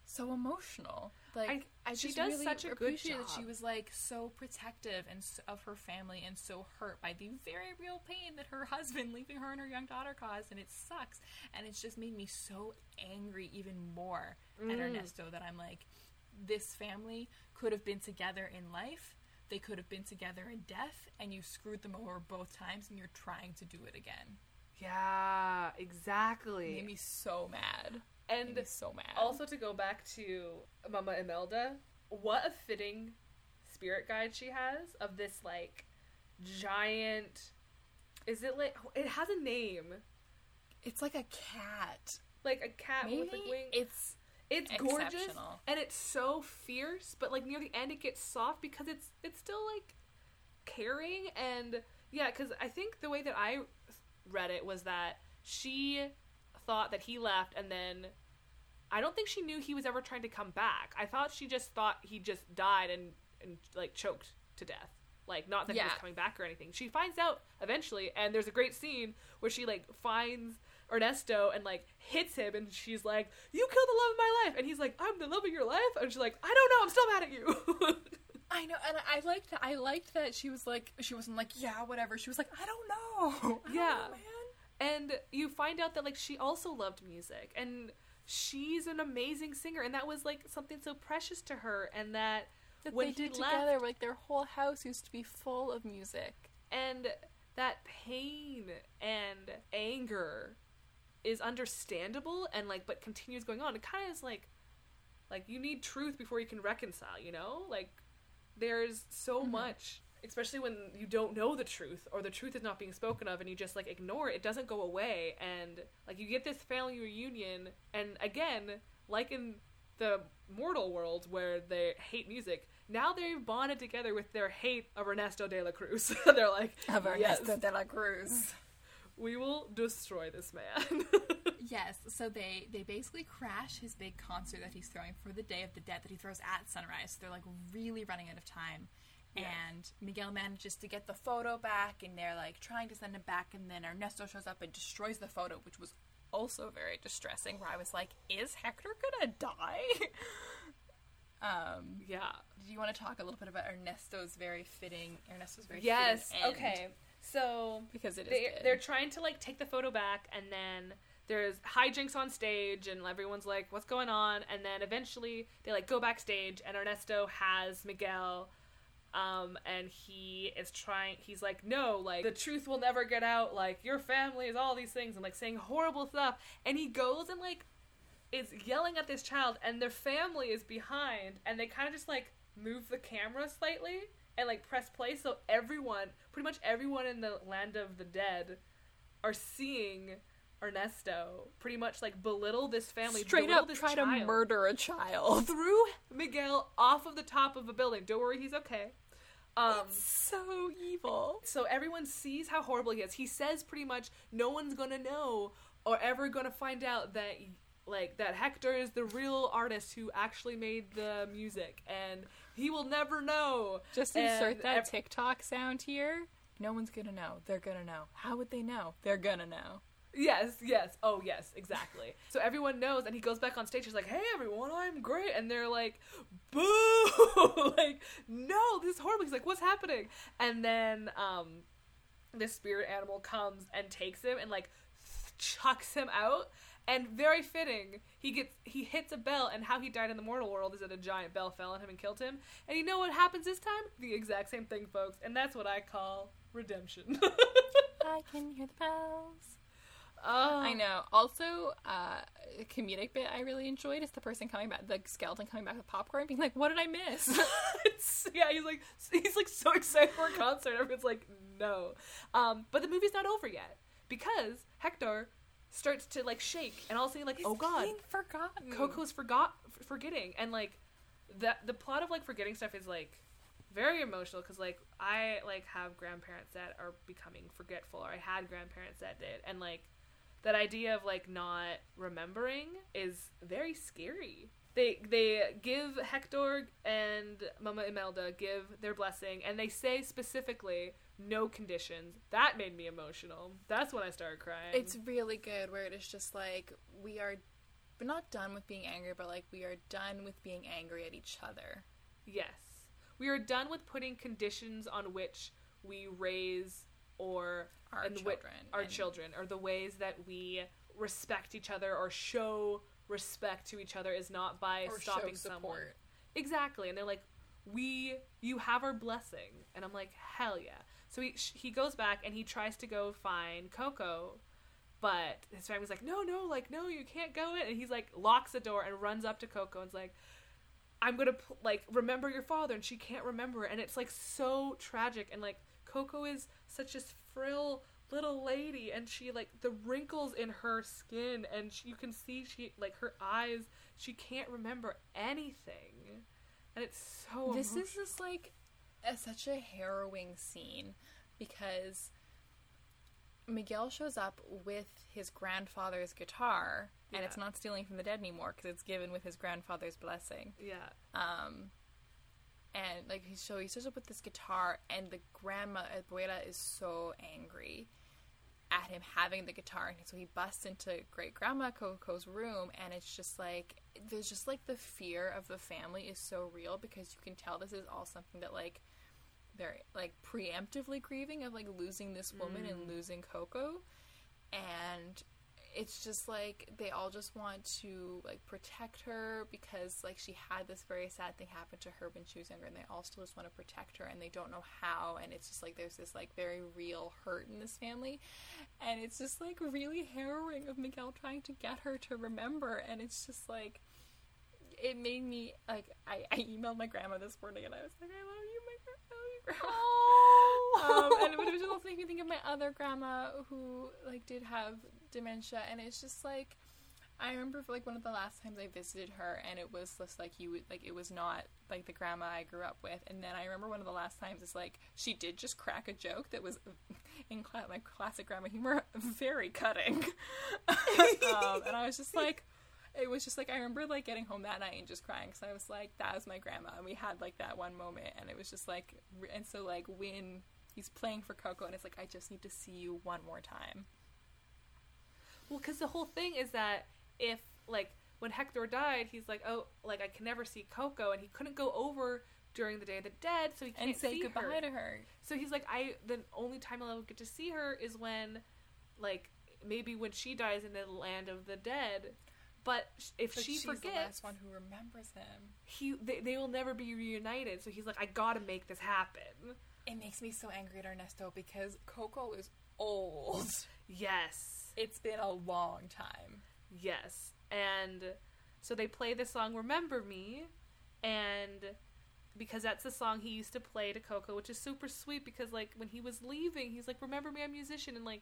so emotional. Like I, she just does really such a good appreciate that she was like so protective and s of her family and so hurt by the very real pain that her (laughs) husband leaving her and her young daughter caused, and it sucks. And it's just made me so angry even more Mm. at Ernesto that I'm like, this family could have been together in life. They could have been together in death, and you screwed them over both times, and you're trying to do it again. yeah, exactly. It made me so mad. And so mad. Also, to go back to Mama Imelda, what a fitting spirit guide she has of this like giant. Is it like it has a name? it's like a cat. Like a cat Maybe with like wings. it's It's gorgeous and it's so fierce, but like near the end it gets soft because it's it's still like caring and yeah, because I think the way that I read it was that she thought that he left and then I don't think she knew he was ever trying to come back. I thought she just thought he just died and and like choked to death. Like not that he was coming back or anything. She finds out eventually and there's a great scene where she like finds Ernesto and like hits him and she's like, "You killed the love of my life." And he's like, "I'm the love of your life." And she's like, "I don't know. I'm still mad at you." (laughs) I know, and I liked that. I liked that she was like, she wasn't like, yeah, whatever. She was like, I don't know. I don't Yeah. know, man. And you find out that like she also loved music and she's an amazing singer and that was like something so precious to her and that, That when they he did left together, like their whole house used to be full of music. and that pain and anger is understandable and like but continues going on. It kind of is like like you need truth before you can reconcile you know? Like there's so mm-hmm. much especially when you don't know the truth or the truth is not being spoken of and you just like ignore it it doesn't go away and like you get this family reunion and again like in the mortal world where they hate music now they've bonded together with their hate of ernesto de la cruz (laughs) they're like of yes, de la Cruz. we will destroy this man (laughs) Yes, so they they basically crash his big concert that he's throwing for the Day of the Dead that he throws at sunrise. So they're like really running out of time. And Miguel manages to get the photo back, and they're like trying to send it back, and then Ernesto shows up and destroys the photo, which was also very distressing. Where I was like, "Is Hector gonna die?" (laughs) um, yeah. do you want to talk a little bit about Ernesto's very fitting Ernesto's very yes okay. So because it is they, they're trying to like take the photo back and then there's hijinks on stage and everyone's like what's going on? And then eventually they like go backstage and ernesto has miguel um and he is trying he's like no like the truth will never get out. Like your family is all these things and like saying horrible stuff. And he goes and like is yelling at this child and their family is behind and they kind of just like move the camera slightly and like press play. So everyone pretty much everyone in the land of the dead are seeing Ernesto pretty much like belittle this family straight up try to murder a child. (laughs) threw Miguel off of the top of a building don't worry he's okay um so evil. so everyone sees how horrible he is. He says pretty much no one's gonna know or ever gonna find out that like that Hector is the real artist who actually made the music, and he will never know. Just And insert that ev- TikTok sound here. No one's gonna know. They're gonna know. How would they know? They're gonna know. Yes, yes. Oh, yes, exactly. (laughs) so everyone knows, and he goes back on stage. He's like, "Hey, everyone, I'm great," and they're like, "Boo!" (laughs) like, no, this is horrible. He's like, "What's happening?" And then, um, this spirit animal comes and takes him and like chucks him out. And very fitting, he gets he hits a bell, and how he died in the mortal world is that a giant bell fell on him and killed him. And you know what happens this time? The exact same thing, folks. And that's what I call redemption. (laughs) I can hear the bells. Oh, I know. Also, uh, a comedic bit I really enjoyed is the person coming back, the skeleton coming back with popcorn, being like, "What did I miss?" (laughs) it's, yeah, he's like he's like so excited for a concert. Everyone's like, no. Um, but the movie's not over yet because Hector starts to like shake and all of a sudden like oh god being forgotten. Coco's forgot f- forgetting and like that the plot of like forgetting stuff is like very emotional because like I like have grandparents that are becoming forgetful or I had grandparents that did and like that idea of like not remembering is very scary. They they give Hector and Mama Imelda give their blessing and they say specifically no conditions. That made me emotional. That's when I started crying. It's really good where it is just like we are we're not done with being angry, but like we are done with being angry at each other. Yes. We are done with putting conditions on which we raise or Our and children our and- children or the ways that we respect each other or show respect to each other is not by stopping someone. Exactly. And they're like, "We you have our blessing." And I'm like, "Hell yeah." So he sh- he goes back and he tries to go find Coco, but his family's like, "No, no, like no, you can't go in." And he's like locks the door and runs up to Coco and's like, I'm gonna like remember your father, and she can't remember it, and it's like so tragic. And like Coco is such a frill little lady, and she like the wrinkles in her skin, and she, you can see she like her eyes. She can't remember anything, and it's so. this emotional. is just like a, such a harrowing scene because Miguel shows up with his grandfather's guitar and it's not stealing from the dead anymore because it's given with his grandfather's blessing. yeah, Um, and like he so he shows up with this guitar and the grandma abuela is so angry at him having the guitar and so he busts into great grandma coco's room and it's just like there's just like the fear of the family is so real because you can tell this is all something that like they're like preemptively grieving of like losing this woman and mm. losing coco. And it's just like they all just want to like protect her because like she had this very sad thing happen to her when she was younger and they all still just want to protect her and they don't know how and it's just like there's this like very real hurt in this family. And it's just like really harrowing of Miguel trying to get her to remember and it's just like it made me like I, I emailed my grandma this morning and I was like I love you my gra- I love you grandma. Um, and it was just also making me think of my other grandma who like did have dementia, and it's just like I remember like one of the last times I visited her, and it was just like you would like it was not like the grandma I grew up with, and then I remember one of the last times is like she did just crack a joke that was (laughs) in cla- my classic grandma humor, (laughs) very cutting, (laughs) um, and I was just like. It was just like I remember like getting home that night and just crying because I was like that was my grandma and we had like that one moment and it was just like and so like when he's playing for Coco and it's like I just need to see you one more time. Well, because the whole thing is that if like when Hector died, he's like, oh, like I can never see Coco, and he couldn't go over during the Day of the Dead, so he can't and say goodbye her. to her. So he's like, I the only time I'll ever get to see her is when, like, maybe when she dies in the land of the dead. But if But she she's forgets, the last one who remembers him. he they, they will never be reunited. So he's like, I gotta make this happen. It makes me so angry at Ernesto because Coco is old. Yes, It's been a long time. yes, and so they play the song "Remember Me," and because that's the song he used to play to Coco, which is super sweet. Because like when he was leaving, he's like, "Remember me, I'm a musician," and like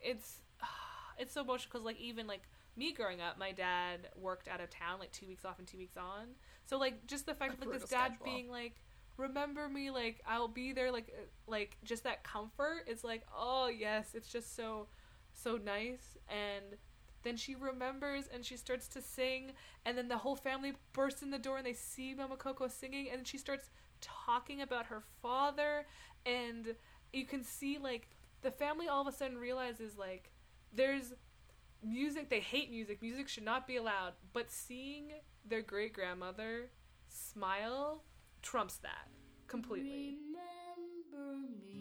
it's (sighs) it's so emotional because like even like me growing up, my dad worked out of town like two weeks off and two weeks on. So like just the fact A of like this dad schedule. being like, "Remember me," like I'll be there, like uh, like just that comfort. It's like oh yes, it's just so so nice. And. Then she remembers and she starts to sing, and then the whole family bursts in the door and they see Mama Coco singing, and she starts talking about her father, and you can see like the family all of a sudden realizes like there's music they hate music. Music should not be allowed. But seeing their great grandmother smile trumps that completely. Remember me,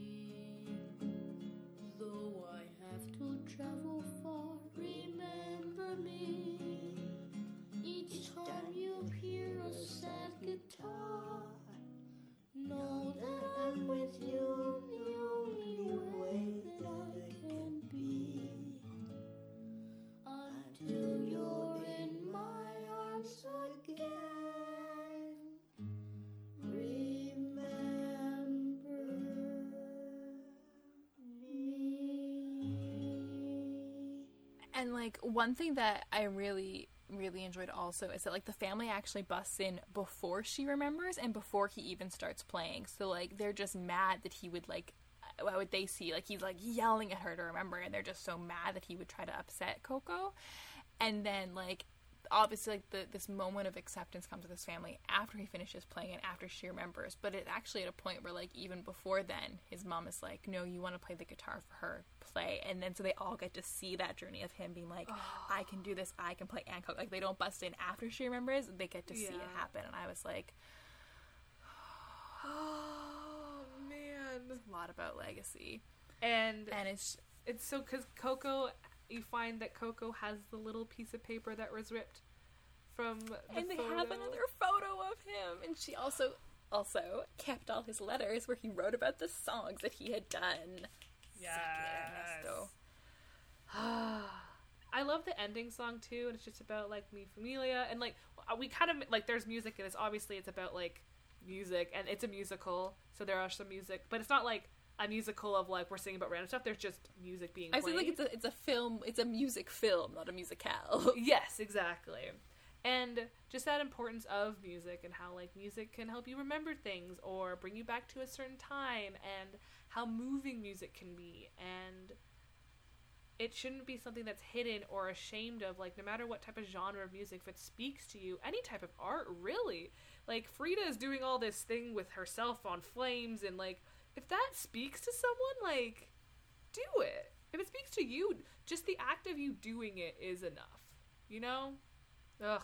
with you the only way that it can be. Until you're in my arms again. Remember me. And like one thing that I really really enjoyed also is that like the family actually busts in before she remembers and before he even starts playing. So like they're just mad that he would like uh, what would they see like he's like yelling at her to remember and they're just so mad that he would try to upset Coco. And then like obviously like the, this moment of acceptance comes with his family after he finishes playing and after she remembers but it's actually at a point where like even before then his mom is like no you want to play the guitar for her play and then so they all get to see that journey of him being like (sighs) i can do this i can play and cook like they don't bust in after she remembers they get to see it happen and i was like (sighs) Oh man. a lot about legacy And and it's it's so because Coco, you find that Coco has the little piece of paper that was ripped from the and they photo. have another photo of him and she also also kept all his letters where he wrote about the songs that he had done Suck it, Ernesto. (sighs) I love the ending song too, and it's just about like me familia and like we kind of like there's music and it's obviously it's about like music and it's a musical, so there are some music, but it's not like a musical of like we're singing about random stuff. There's just music being. I played. feel like it's a it's a film. It's a music film, not a musicale. (laughs) Yes, exactly. And just that importance of music and how like music can help you remember things or bring you back to a certain time and how moving music can be and it shouldn't be something that's hidden or ashamed of like no matter what type of genre of music if it speaks to you any type of art really like frida is doing all this thing with herself on flames and like if that speaks to someone like do it if it speaks to you just the act of you doing it is enough you know ugh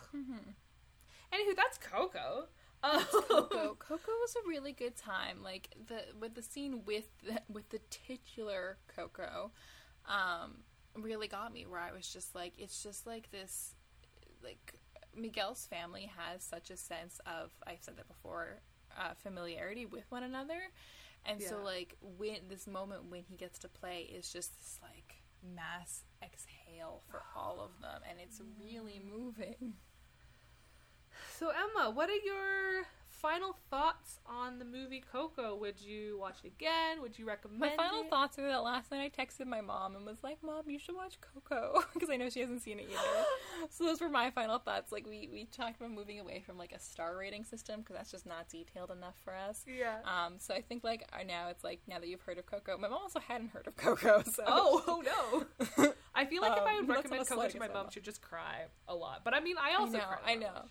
anywho that's coco Coco. (laughs) Coco was a really good time. Like the with the scene with the, with the titular Coco, um, really got me. Where I was just like, it's just like this, like Miguel's family has such a sense of. I've said that before. Uh, familiarity with one another, and so like when this moment when he gets to play is just this like mass exhale for all of them, and it's really moving. So Emma, what are your final thoughts on the movie Coco? Would you watch it again? Would you recommend My final it? thoughts are that last night I texted my mom and was like, "Mom, you should watch Coco," (laughs) because I know she hasn't seen it either. (laughs) so those were my final thoughts. Like we we talked about moving away from like a star rating system because that's just not detailed enough for us. Yeah. Um. So I think like now it's like now that you've heard of Coco, my mom also hadn't heard of Coco. (laughs) So Oh, oh no. I feel like if I Um, would recommend Coco to my mom, she'd just cry a lot. But I mean, I also I know, I know.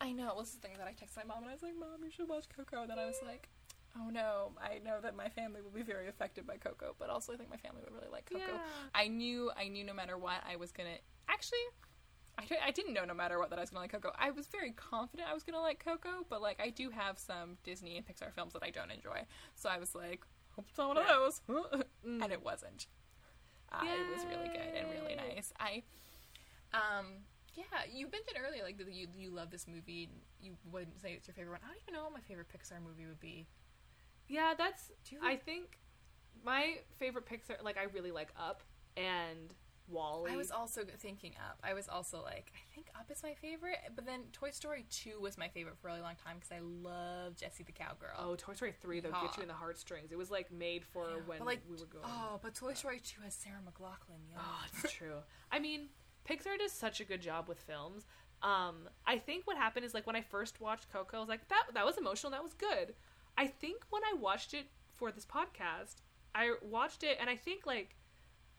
I know. It was the thing that I texted my mom and I was like, "Mom, you should watch Coco." And then I was like. Oh no! I know that my family will be very affected by Coco, but also I think my family would really like Coco. Yeah. I knew I knew no matter what I was gonna actually I, I didn't know no matter what that I was gonna like Coco. I was very confident I was gonna like Coco, but like I do have some Disney and Pixar films that I don't enjoy. So I was like, hope it's not one Yeah. of those. (laughs) and it wasn't. Uh, It was really good and really nice. I um yeah, you mentioned earlier like that you you love this movie. and You wouldn't say it's your favorite one. I don't even know what my favorite Pixar movie would be. Yeah, that's. Do you- I think my favorite Pixar, like I really like Up and WALL-E. I was also thinking Up. I was also like, I think Up is my favorite, but then Toy Story 2 was my favorite for a really long time because I love Jessie the Cowgirl. Oh, Toy Story 3 though Yeah. gets you in the heartstrings. It was like made for when like, we were going. Oh, but Toy Story 2 has Sarah McLachlan. Yeah. Oh, it's true. I mean, Pixar does such a good job with films. Um, I think what happened is like when I first watched Coco, I was like, that that was emotional, that was good. I think when I watched it for this podcast, I watched it and I think like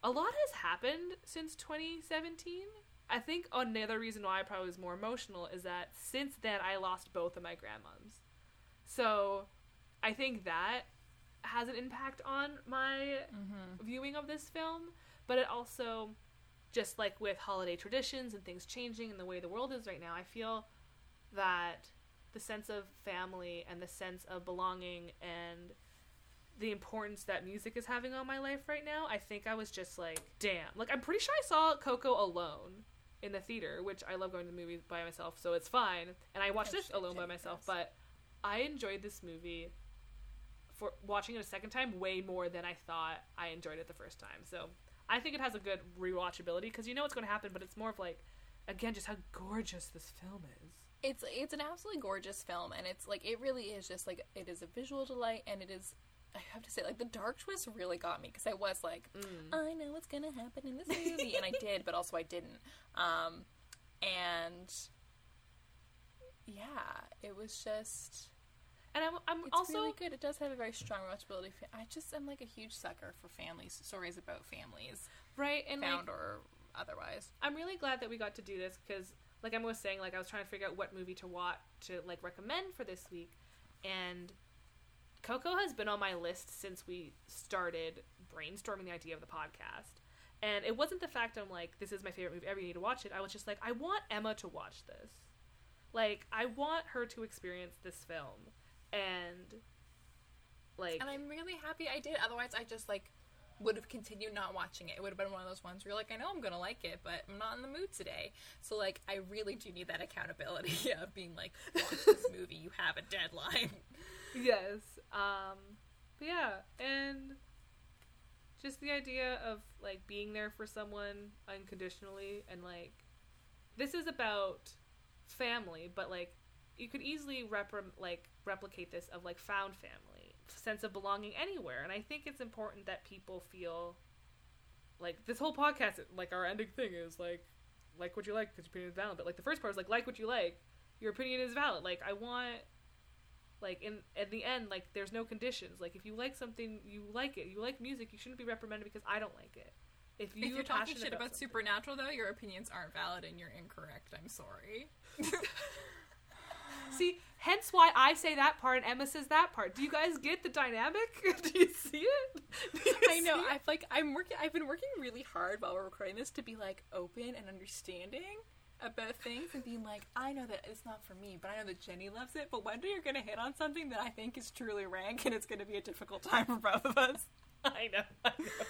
a lot has happened since 2017. I think another reason why I probably was more emotional is that since then I lost both of my grandmoms. So I think that has an impact on my viewing of this film, but it also just like with holiday traditions and things changing and the way the world is right now, I feel that the sense of family and the sense of belonging and the importance that music is having on my life right now, I think I was just like, damn. Like I'm pretty sure I saw Coco alone in the theater, which I love going to the movies by myself, so it's fine. And I watched this alone by myself, but I enjoyed this movie for watching it a second time way more than I thought I enjoyed it the first time. So I think it has a good rewatchability because you know what's going to happen, but it's more of like, again, just how gorgeous this film is. It's it's an absolutely gorgeous film, and it's like it really is just like it is a visual delight, and it is I have to say, like the dark twist really got me because I was like, Mm. I know what's gonna happen in this movie, and I did, but also I didn't. Um, and yeah, it was just. And I'm, I'm It's also really good. It does have a very strong watchability. I just am like a huge sucker for families, stories about families, right and like, found or otherwise. I'm really glad that we got to do this because, like I was saying, like I was trying to figure out what movie to watch to like recommend for this week, and Coco has been on my list since we started brainstorming the idea of the podcast. And it wasn't the fact I'm like, this is my favorite movie ever. You need to watch it. I was just like, I want Emma to watch this. Like, I want her to experience this film, and like, And I'm really happy I did. Otherwise, I just like would have continued not watching it. It would have been one of those ones where you're like, I know I'm gonna like it, but I'm not in the mood today. So like, I really do need that accountability (laughs) of being like, watch this (laughs) movie. You have a deadline. yes um but yeah and just the idea of like being there for someone unconditionally and like this is about family but like you could easily like replicate this of like found family sense of belonging anywhere and i think it's important that people feel like this whole podcast like our ending thing is like like what you like because your opinion is valid but like the first part is like like what you like your opinion is valid. Like i want like in at the end like there's no conditions. Like if you like something you like it. You like music you shouldn't be reprimanded because i don't like it. If, you if you're talking shit about something- Supernatural, though, your opinions aren't valid and you're incorrect. I'm sorry. (laughs) see hence why i say that part and emma says that part do you guys get the dynamic (laughs) do you see it you I know. it? I've like I'm working. I've been working really hard while we're recording this to be like open and understanding about things and being like, I know that it's not for me, but I know that Jenny loves it. But one day you're gonna hit on something that I think is truly rank, and it's gonna be a difficult time for both of us. (laughs) I know. I know.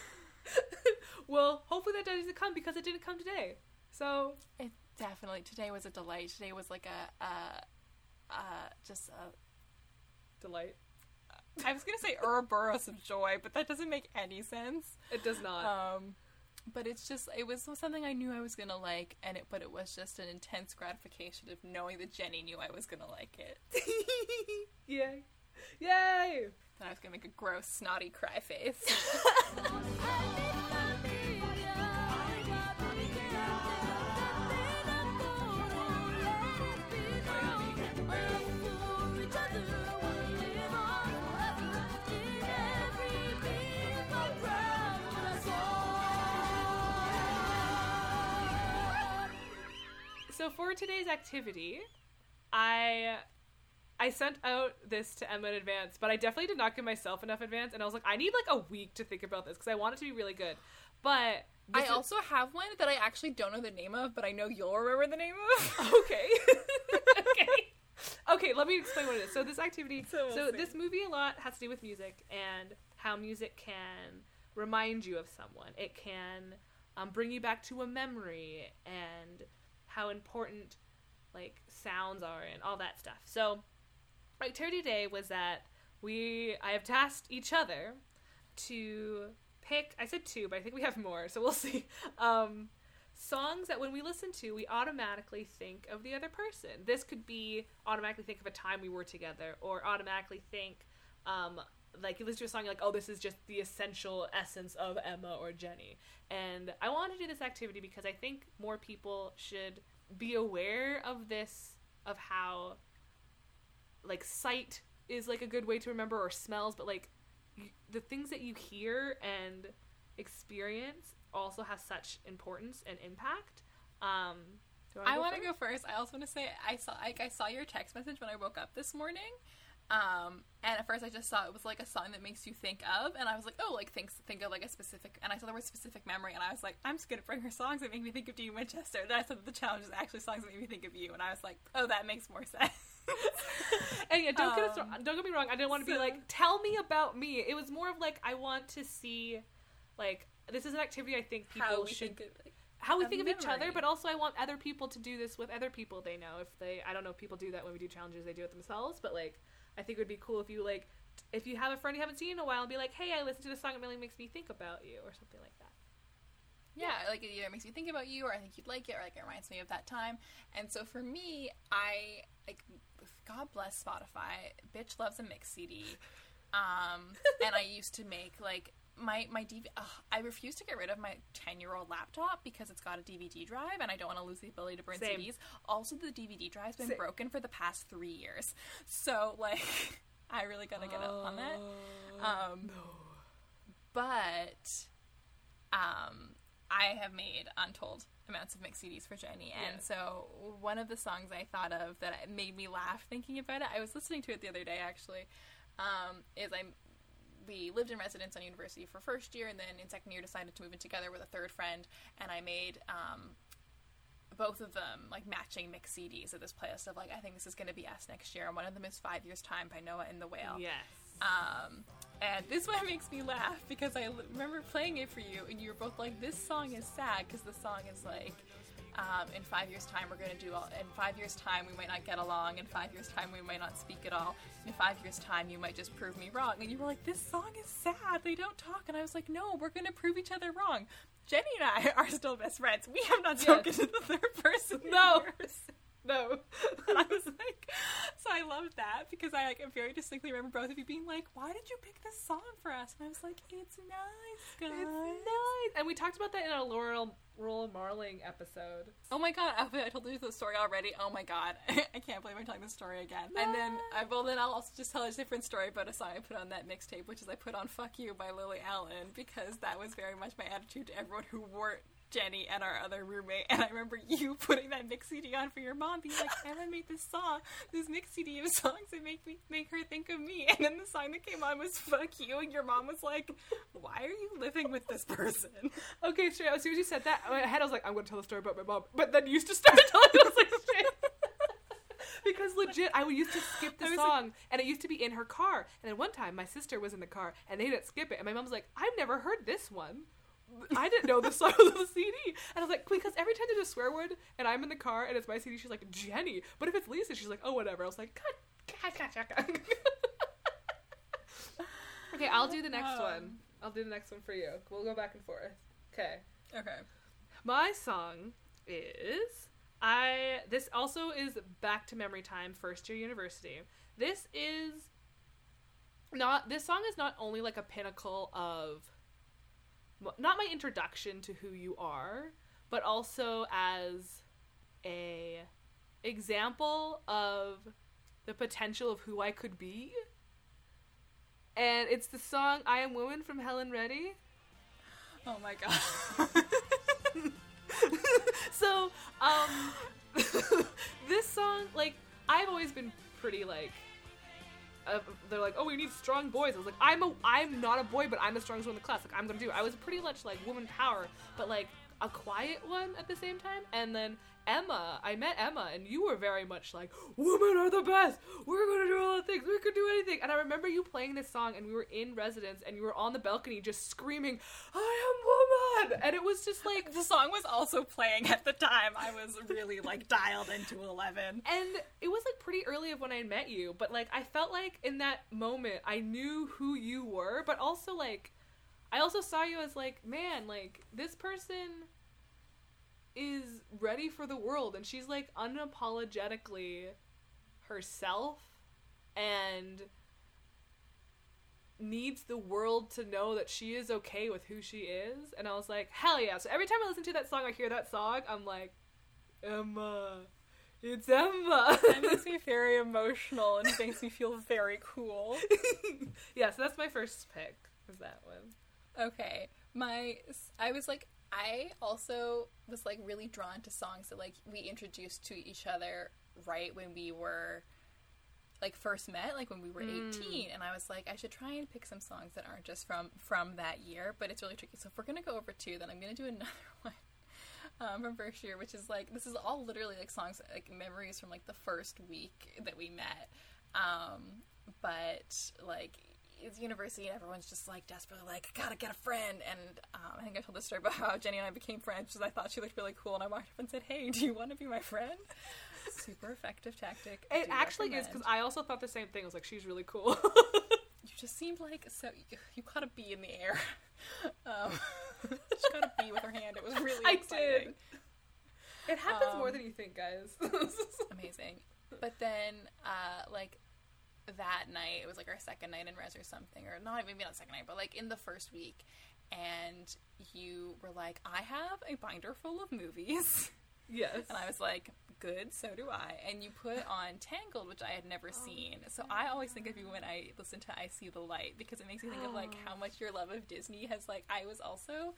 (laughs) well, hopefully that doesn't come because it didn't come today. So It definitely today was a delight. Today was like a, uh, uh, just a. delight. I was gonna say Ouroboros of joy, but that doesn't make any sense. It does not. Um, but it's just it was something I knew I was gonna like, and it but it was just an intense gratification of knowing that Jenny knew I was gonna like it. (laughs) Yay! Yay! And I was gonna make a gross snotty cry face. (laughs) (laughs) So for today's activity, I I sent out this to Emma in advance, but I definitely did not give myself enough advance, and I was like, I need like a week to think about this because I want it to be really good. But I is- also have one that I actually don't know the name of, but I know you'll remember the name of. (laughs) okay. (laughs) okay. Okay, let me explain what it is. So this activity, So so, we'll see. this movie a lot has to do with music and how music can remind you of someone. It can um, bring you back to a memory and how important like sounds are and all that stuff. So, my activity today was that we I have tasked each other to pick. I said two, but I think we have more, so we'll (laughs) see. Um, songs that when we listen to, we automatically think of the other person. This could be automatically think of a time we were together, or automatically think, um, like you listen to a song, you're like, oh, this is just the essential essence of Emma or Jenny. And I want to do this activity because I think more people should be aware of this, of how, like, sight is like a good way to remember, or smells, but like y- the things that you hear and experience also has such importance and impact. Um, do I want to go first. I also want to say I saw like I saw your text message when I woke up this morning. Um, and at first I just saw it was like a song that makes you think of, and I was like, oh, like think think of like a specific, and I saw the word specific memory, and I was like, I'm just gonna bring her songs that make me think of Dean Winchester. And then I said that the challenge is actually songs that make me think of you, and I was like, oh, that makes more sense. (laughs) And yeah, don't get us Um. Don't get me wrong. I didn't want to be like, tell me about me. It was more of like, I want to see, like, this is an activity I think people How we should think of, like, how we think of each other, but also I want other people to do this with other people they know. If they, I don't know, if people do that when we do challenges, they do it themselves. But like, I think it would be cool if you like, if you have a friend you haven't seen in a while, and be like, hey, I listened to this song, it really makes me think about you, or something like that. Yeah, like it either makes me think about you, or I think you'd like it, or like it reminds me of that time. And so for me, I like God bless Spotify. Bitch loves a mix CD. Um, and I used to make like my my DV. Ugh, I refuse to get rid of my ten year old laptop because it's got a DVD drive, and I don't want to lose the ability to burn Same. CDs. Also, the DVD drive's been Same. broken for the past three years, so like (laughs) I really gotta get up on that. Um, But um, I have made untold amounts of mixed CDs for Jenny, and so one of the songs I thought of that made me laugh thinking about it. I was listening to it the other day actually. Um, is I we lived in residence on university for first year, and then in second year decided to move in together with a third friend, and I made um, both of them like matching mix CDs of this playlist of like I think this is going to be us next year, and one of them is Five Years Time by Noah and the Whale. Yes. Um, and this one makes me laugh because I l- remember playing it for you, and you were both like, "This song is sad because the song is like." Um, in five years' time, we're going to do all. In five years' time, we might not get along. In five years' time, we might not speak at all. In five years' time, you might just prove me wrong. And you were like, "This song is sad. They don't talk." And I was like, "No, we're going to prove each other wrong." Jenny and I (laughs) are still best friends. We have not spoken to the third person. No. No. (laughs) And I was like, so I loved that because I like very distinctly remember both of you being like, "Why did you pick this song for us?" And I was like, "It's nice, guys." It's nice. And we talked about that in our Laura Laura Marling episode. Oh my god, I I told you the story already. Oh my god, (laughs) I can't believe I'm telling this story again. And then, I, well, then I'll also just tell a different story about a song I put on that mixtape, which is I put on "Fuck You" by Lily Allen because that was very much my attitude to everyone who weren't Jenny and our other roommate. And I remember you (laughs) putting that mix CD on for your mom, being like, "Emma made this song, this mix CD of songs that make me make her think of me." (laughs) And then the song that came on was "Fuck You," and your mom was like, "Why are you living with this person?" (laughs) Okay, straight. As soon as you said that, in my head I was like, I'm going to tell the story about my mom. But then you used to start telling us like straight. because legit, I would used to skip the song, and it used to be in her car. And then one time, my sister was in the car, and they didn't skip it. And my mom was like, I've never heard this one. I didn't know the song was on the CD. And I was like, because every time there's a swear word, and I'm in the car, and it's my CD, she's like, Jenny. But if it's Lisa, she's like, oh, whatever. I was like, God, God, God, God, okay, I'll do the next Um. one. I'll do the next one for you. We'll go back and forth. Okay. Okay. My song is I this also is back to memory time first year university. This is not this song is not only like a pinnacle of not my introduction to who you are, but also as a example of the potential of who I could be. And it's the song I Am Woman from Helen Reddy. Oh my god. (laughs) so um (laughs) this song like i've always been pretty like uh, they're like oh we need strong boys. I was like i'm a i'm not a boy but i'm the strongest one in the class. Like i'm gonna do it. i was pretty much like woman power but like a quiet one at the same time. And then emma i met emma and you were very much like women are the best we're gonna do all the things we could do anything and i remember you playing this song and we were in residence and you were on the balcony just screaming i am woman and it was just like the song was also playing at the time. I was really like dialed into 11. and it was like pretty early of when I met you, but like I felt like in that moment I knew who you were, but also like I also saw you as like, man, like this person is ready for the world and she's like unapologetically herself and needs the world to know that she is okay with who she is and I was like, hell yeah. So every time I listen to that song I hear that song, I'm like, Emma. It's Emma. It (laughs) makes me very emotional and makes me feel very cool. (laughs) yeah, so that's my first pick. Is that one? Okay. My I was like I also was like really drawn to songs that like we introduced to each other right when we were like first met like when we were 18 and I was like I should try and pick some songs that aren't just from from that year but it's really tricky. So if we're gonna go over two then I'm gonna do another (laughs) one um, from first year which is like this is all literally like songs like memories from like the first week that we met. Um, but like it's university and everyone's just like desperately like I gotta get a friend and um, I think I told this story about how Jenny and I became friends because I thought she looked really cool and I walked up and said hey do you want to be my friend (laughs) super effective tactic It actually is because I also thought the same thing. I was like, she's really cool. (laughs) you just seemed like so you, you caught a bee in the air (laughs) um, she got a bee with her hand it was really I exciting did. it happens more Um, than you think, guys. amazing. But then, uh, like, that night. It was like our second night in res or something, or not maybe not second night, but like in the first week. And you were like, I have a binder full of movies. (laughs) Yes. And I was like, good, so do I. And you put on Tangled, which I had never oh, seen. So I always think of you when I listen to I See the Light because it makes me think of like how much your love of Disney has like I was also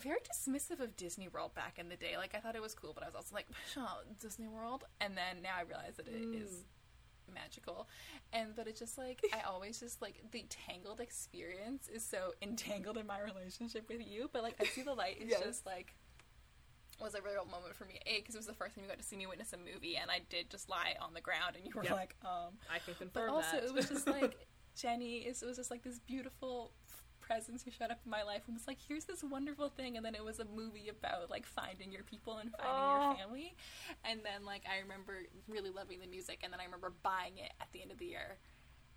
very dismissive of Disney World back in the day. Like I thought it was cool, but I was also like, oh, Disney World. And then now I realize that it is mm. Magical. And but it's just like I always just like the Tangled experience is so entangled in my relationship with you. But like I See the Light is Yes. just like was a real moment for me. A, because it was the first time you got to see me witness a movie, and I did just lie on the ground, and you were Yep. like, um. I can But confirm also, that. it was just like (laughs) Jenny. Is it was just like this beautiful presence who showed up in my life and was like, "Here's this wonderful thing," and then it was a movie about like finding your people and finding Oh. your family. And then like I remember really loving the music, and then I remember buying it at the end of the year.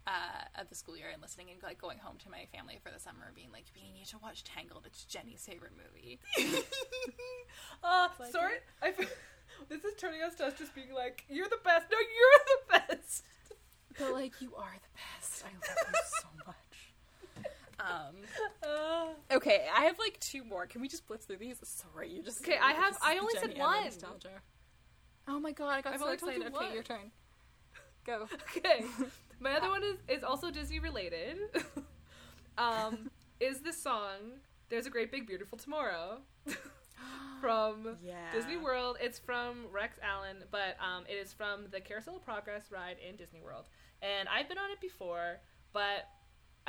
Uh, of the school year and listening and like going home to my family for the summer and being like, "We need to watch Tangled. It's Jenny's favorite movie." (laughs) (laughs) Uh, like sorry. I (laughs) this is turning us to us just being like, "You're the best." No, you're the best. but like, you are the best. I love you so much. Um, (laughs) Okay, I have like two more. Can we just blitz through these? Sorry, you just Okay, I have- I only said Jenny Emma one. Nostalgia. Oh my god, I got I've so only told you excited. Okay, one. your turn. Go. (laughs) okay, my other one is is also Disney related. (laughs) um, is the song "There's a Great Big Beautiful Tomorrow" (gasps) from Yeah. Disney World. It's from Rex Allen, but um, it is from the Carousel of Progress ride in Disney World. And I've been on it before, but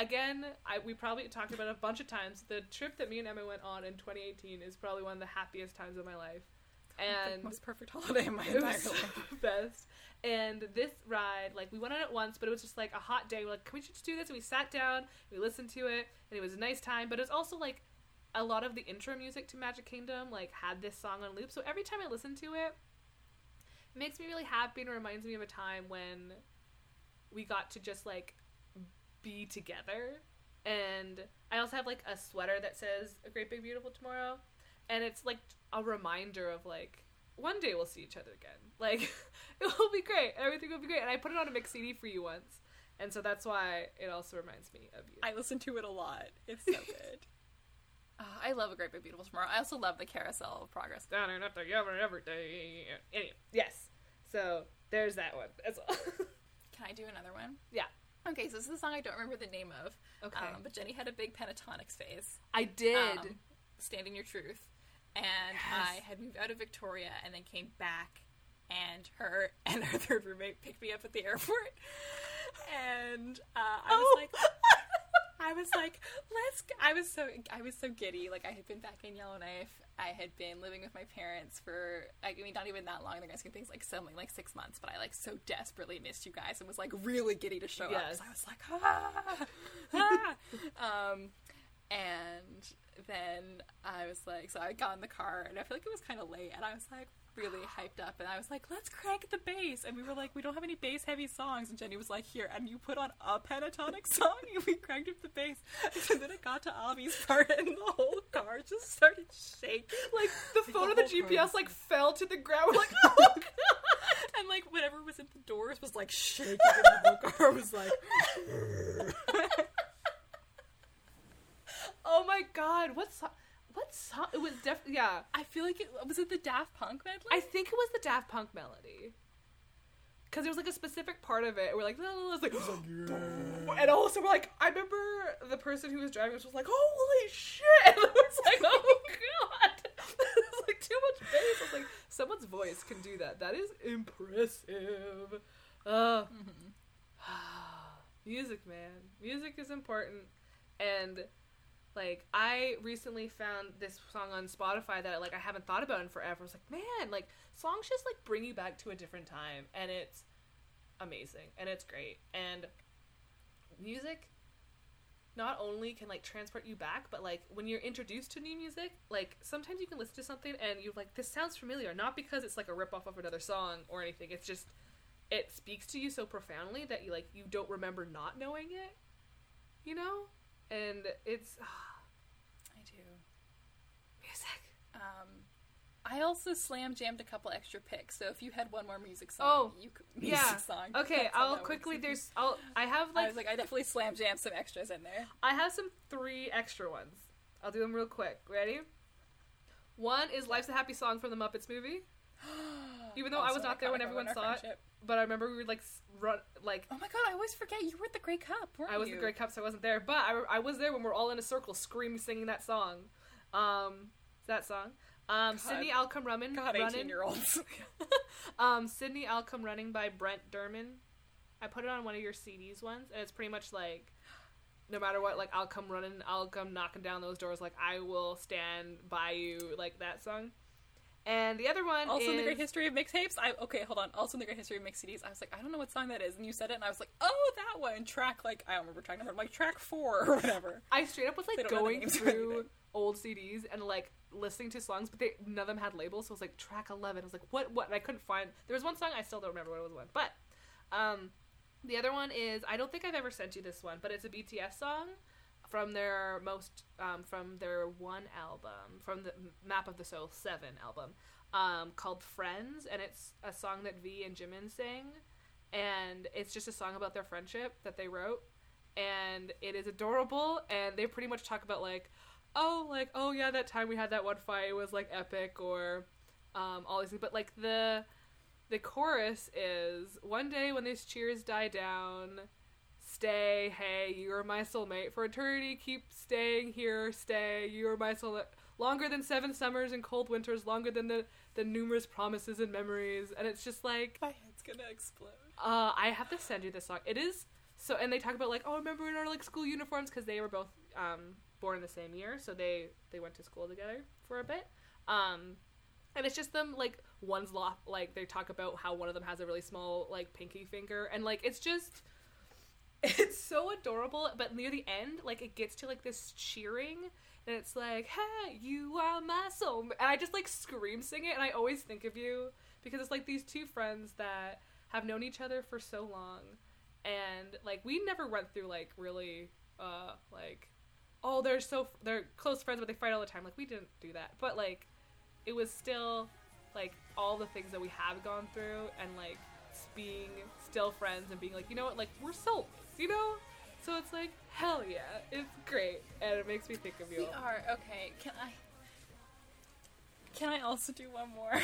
again, I, we probably talked about it a bunch of times. The trip that me and Emma went on in 2018 is probably one of the happiest times of my life. (laughs) And the most perfect (laughs) holiday in my entire life. (laughs) best. And this ride, like we went on it once, but it was just like a hot day. We're like, can we just do this? And we sat down, we listened to it, and it was a nice time. But it was also like a lot of the intro music to Magic Kingdom, like had this song on loop. So every time I listen to it, it makes me really happy and reminds me of a time when we got to just like be together. And I also have like a sweater that says "A Great Big Beautiful Tomorrow," and it's like a reminder of like one day we'll see each other again. (laughs) Like it will be great. Everything will be great. And I put it on a mix CD for you once, and so that's why it also reminds me of you. I listen to it a lot. It's so (laughs) good. Uh, I love a great big beautiful tomorrow. I also love the Carousel of Progress. down and up together every day. Anyway, yes. So there's that one as well. (laughs) Can I do another one? yeah. Okay, so this is a song I don't remember the name of. Okay. Um, but Jenny had a big Pentatonix phase. I did. um, Standing Your Truth. And I had moved out of Victoria and then came back, and her (laughs) and her third roommate picked me up at the airport. And uh, I was Oh. like, I was like, let's. I was so I was so giddy. Like I had been back in Yellowknife. I had been living with my parents for I mean not even that long. in The of things like something like six months. But I like so desperately missed you guys and was like really giddy to show up. Yes. So I was like, ah, ah. (laughs) um, and then I was like, so I got in the car and I feel like it was kind of late, and I was like really hyped up, and I was like, let's crank the bass, and we were like, we don't have any bass heavy songs, and Jenny was like, here, and you put on a pentatonic (laughs) song, and we cranked up the bass, and then it got to Avi's part, and the whole car just started shaking, like the phone of the GPS like fell to the ground. We're (laughs) like, oh (laughs) god. and like whatever was in the doors was like shaking, and the whole car was like. Oh my god, what's? What song? It was definitely yeah. I feel like it was it the Daft Punk medley. I think it was the Daft Punk melody. Cause there was like a specific part of it. We're like, no, it's like, (gasps) and also we're like, I remember the person who was driving us was like, holy shit! (laughs) And I was like, oh (laughs) god, (laughs) it's like too much bass. I was like, someone's voice can do that. That is impressive. Uh, (sighs) music, man, music is important, and like I recently found this song on Spotify that like I haven't thought about in forever. I was like, man, like songs just like bring you back to a different time, and it's amazing and it's great. And music not only can like transport you back, but like when you're introduced to new music, like sometimes you can listen to something and you're like, this sounds familiar, not because it's like a rip off of another song or anything. It's just it speaks to you so profoundly that you like you don't remember not knowing it, you know. And it's I do. music. Um, I also slam jammed a couple extra picks. So if you had one more music song, Oh, you could, music yeah. song. Okay, I'll quickly. works. There's. I'll. I have like. I was like, I definitely slam jammed some extras in there. I have some three extra ones. I'll do them real quick. Ready? One is "Life's a Happy Song" from the Muppets movie. (gasps) Even though I was not there when everyone saw friendship. But I remember we were like run like Oh my god, I always forget you were at the Grey Cup, weren't I was you? the Grey Cup, so I wasn't there. But I, I was there when we're all in a circle screaming, singing that song. Um, that song. Um, Sydney, I'll come running. God, running. 18 year olds. (laughs) (laughs) um, Sydney, I'll come running by Brett Dennen. I put it on one of your CDs once, and it's pretty much like, no matter what, like I'll come running, I'll come knocking down those doors, like I will stand by you, like that song. And the other one also is in the Great History of Mixtapes. I okay, hold on. Also in the Great History of Mix CDs, I was like, I don't know what song that is, and you said it, and I was like, oh, that one. Track like I don't remember track number. I'm like track four or whatever. I straight up was like don't know the going through old CDs and like listening to songs, but they none of them had labels. So it was like track eleven. I was like, what? What? And I couldn't find. There was one song I still don't remember what it was. One, but um, the other one is I don't think I've ever sent you this one, but it's a BTS song from their most um, from their one album from the Map of the Soul Seven album um, called Friends, and it's a song that V and Jimin sing, and it's just a song about their friendship that they wrote and it is adorable and they pretty much talk about like oh like oh yeah that time we had that one fight was like epic or um all these things but like the the chorus is one day when these cheers die down stay. Hey you're my soulmate. For eternity keep staying here. Stay. You're my soulmate. Longer than seven summers and cold winters longer than the the numerous promises and memories. And it's just like My head's gonna explode. uh, I have to send you this song. It is so, and they talk about like, oh, remember in our like school uniforms? Because they were both um, born in the same year, so they they went to school together for a bit. Um, and it's just them like one's law like they talk about how one of them has a really small like pinky finger, and like it's just it's so adorable. But near the end, like it gets to like this cheering. And it's like, hey, you are my soul. And I just like scream sing it. And I always think of you because it's like these two friends that have known each other for so long and like we never went through like really uh like oh they're so they're close friends but they fight all the time like we didn't do that but like it was still like all the things that we have gone through and like being still friends and being like you know what like we're souls you know so it's like hell yeah it's great and it makes me think of you We are okay. Can I? Can I also do one more? (laughs)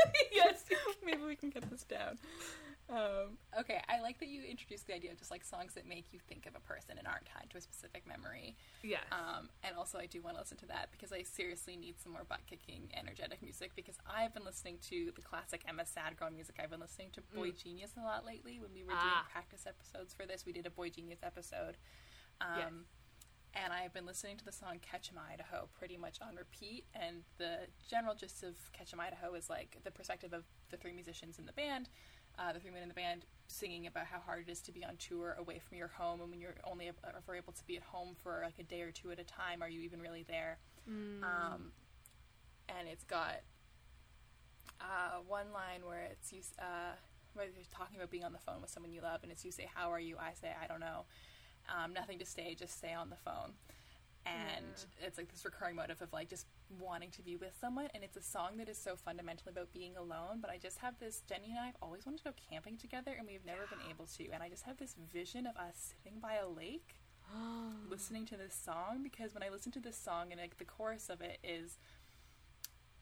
(laughs) yes Maybe we can get this down. Um, okay, I like that you introduced the idea of just like songs that make you think of a person and aren't tied to a specific memory. yes Um, and also, I do want to listen to that because I seriously need some more butt kicking, energetic music. Because I've been listening to the classic Emma Sad Girl music. I've been listening to boygenius a lot lately. When we were doing Ah. practice episodes for this, we did a boygenius episode. Um, Yes. And I've been listening to the song Ketchum Idaho pretty much on repeat. And the general gist of Ketchum Idaho is like the perspective of the three musicians in the band, uh, the three men in the band, singing about how hard it is to be on tour away from your home. And when you're only ever able to be at home for like a day or two at a time, are you even really there? Um, and it's got uh, one line where it's you uh, where they're talking about being on the phone with someone you love, and it's you say, "How are you?" I say, "I don't know." Um, nothing to say, just stay on the phone. And it's like this recurring motive of like just wanting to be with someone, and it's a song that is so fundamentally about being alone. But I just have this Jenny and I have always wanted to go camping together, and we've never been able to. And I just have this vision of us sitting by a lake, (gasps) listening to this song because when I listen to this song and like the chorus of it is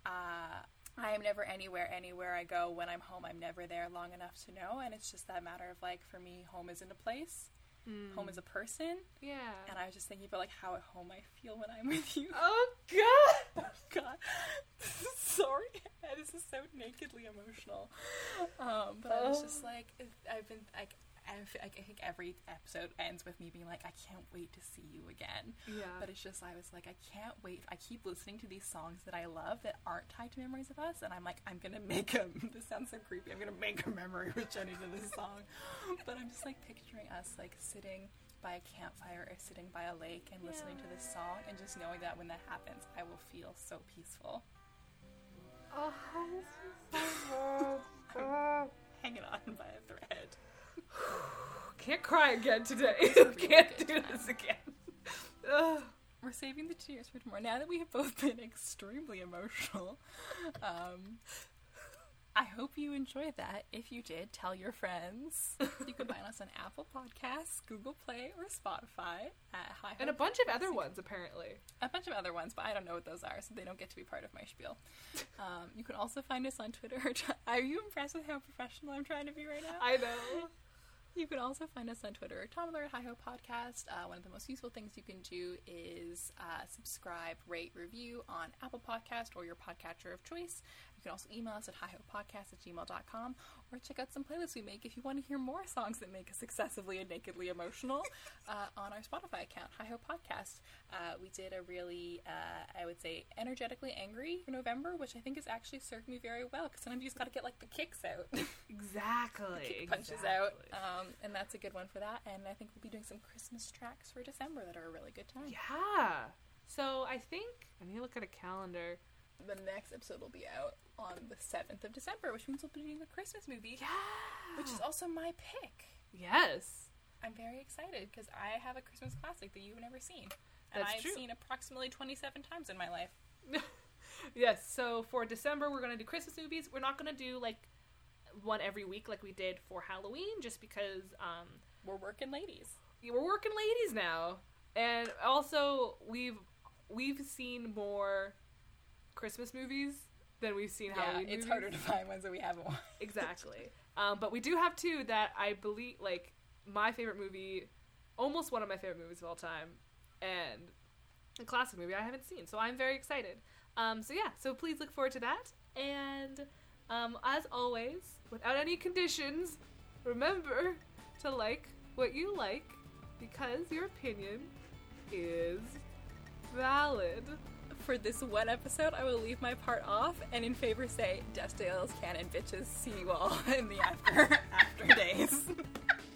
uh, I am never anywhere, anywhere I go. When I'm home, I'm never there long enough to know. And it's just that matter of like, for me, home isn't a place, home as a person. yeah And I was just thinking about like how at home I feel when I'm (laughs) with you. oh god Oh (laughs) God, (laughs) sorry, this is so nakedly emotional. Um, but I was just like, I've been like, I f- I think every episode ends with me being like, I can't wait to see you again. yeah But it's just I was like, I can't wait. I keep listening to these songs that I love that aren't tied to memories of us, and I'm like, I'm gonna make a. (laughs) This sounds so creepy. I'm gonna make a memory with Jenny to this song. (laughs) But I'm just like picturing us like sitting by a campfire or sitting by a lake and listening to this song, and just knowing that when that happens, I will feel so peaceful. oh this is so (laughs) good. Hanging on by a thread. (sighs) Can't cry again today. (laughs) Can't (laughs) do this again. (laughs) Ugh. We're saving the Tears for Tomorrow. Now that we have both been extremely emotional, um, I hope you enjoyed that. If you did, tell your friends. You can find us on Apple Podcasts, Google Play, or Spotify at High And a bunch of other ones, apparently. a bunch of other ones, but I don't know what those are, so they don't get to be part of my spiel. Um, you can also find us on Twitter. Are you impressed with how professional I'm trying to be right now? I know. You can also find us on Twitter or Tumblr at Hi Ho Podcast. Uh, one of the most useful things you can do is uh, subscribe, rate, review on Apple Podcast or your podcatcher of choice. You can also email us at hihopodcast at gmail.com or check out some playlists we make if you want to hear more songs that make us excessively and nakedly emotional uh, on our Spotify account, Hi Ho Podcast. Uh, we did a really, uh, I would say, energetically angry for November, which I think has actually served me very well because sometimes you just got to get like the kicks out. (laughs) Exactly. punches out. Um, and that's a good one for that. And I think we'll be doing some Christmas tracks for December that are a really good time. Yeah. So I think I need to look at a calendar. The next episode will be out on the 7th of December, which means we'll be doing a Christmas movie, Yeah. which is also my pick. Yes. I'm very excited because I have a Christmas classic that you've never seen. And That's I've true. seen approximately 27 times in my life. (laughs) Yes. So for December, we're gonna do Christmas movies. We're not gonna do like one every week like we did for Halloween, just because um, We're working ladies. we're working ladies now, and also we've we've seen more Christmas movies than we've seen Yeah, Halloween. it's movies. harder to find ones that we haven't watched. exactly. Um, but we do have two that I believe, like my favorite movie, almost one of my favorite movies of all time, and a classic movie I haven't seen. So I'm very excited. Um, so yeah, so please look forward to that. And um, as always, without any conditions, remember to like what you like because your opinion is valid. For this one episode, I will leave my part off and in favor say, Dust Dale's canon bitches see you all (laughs) in the after after days. (laughs)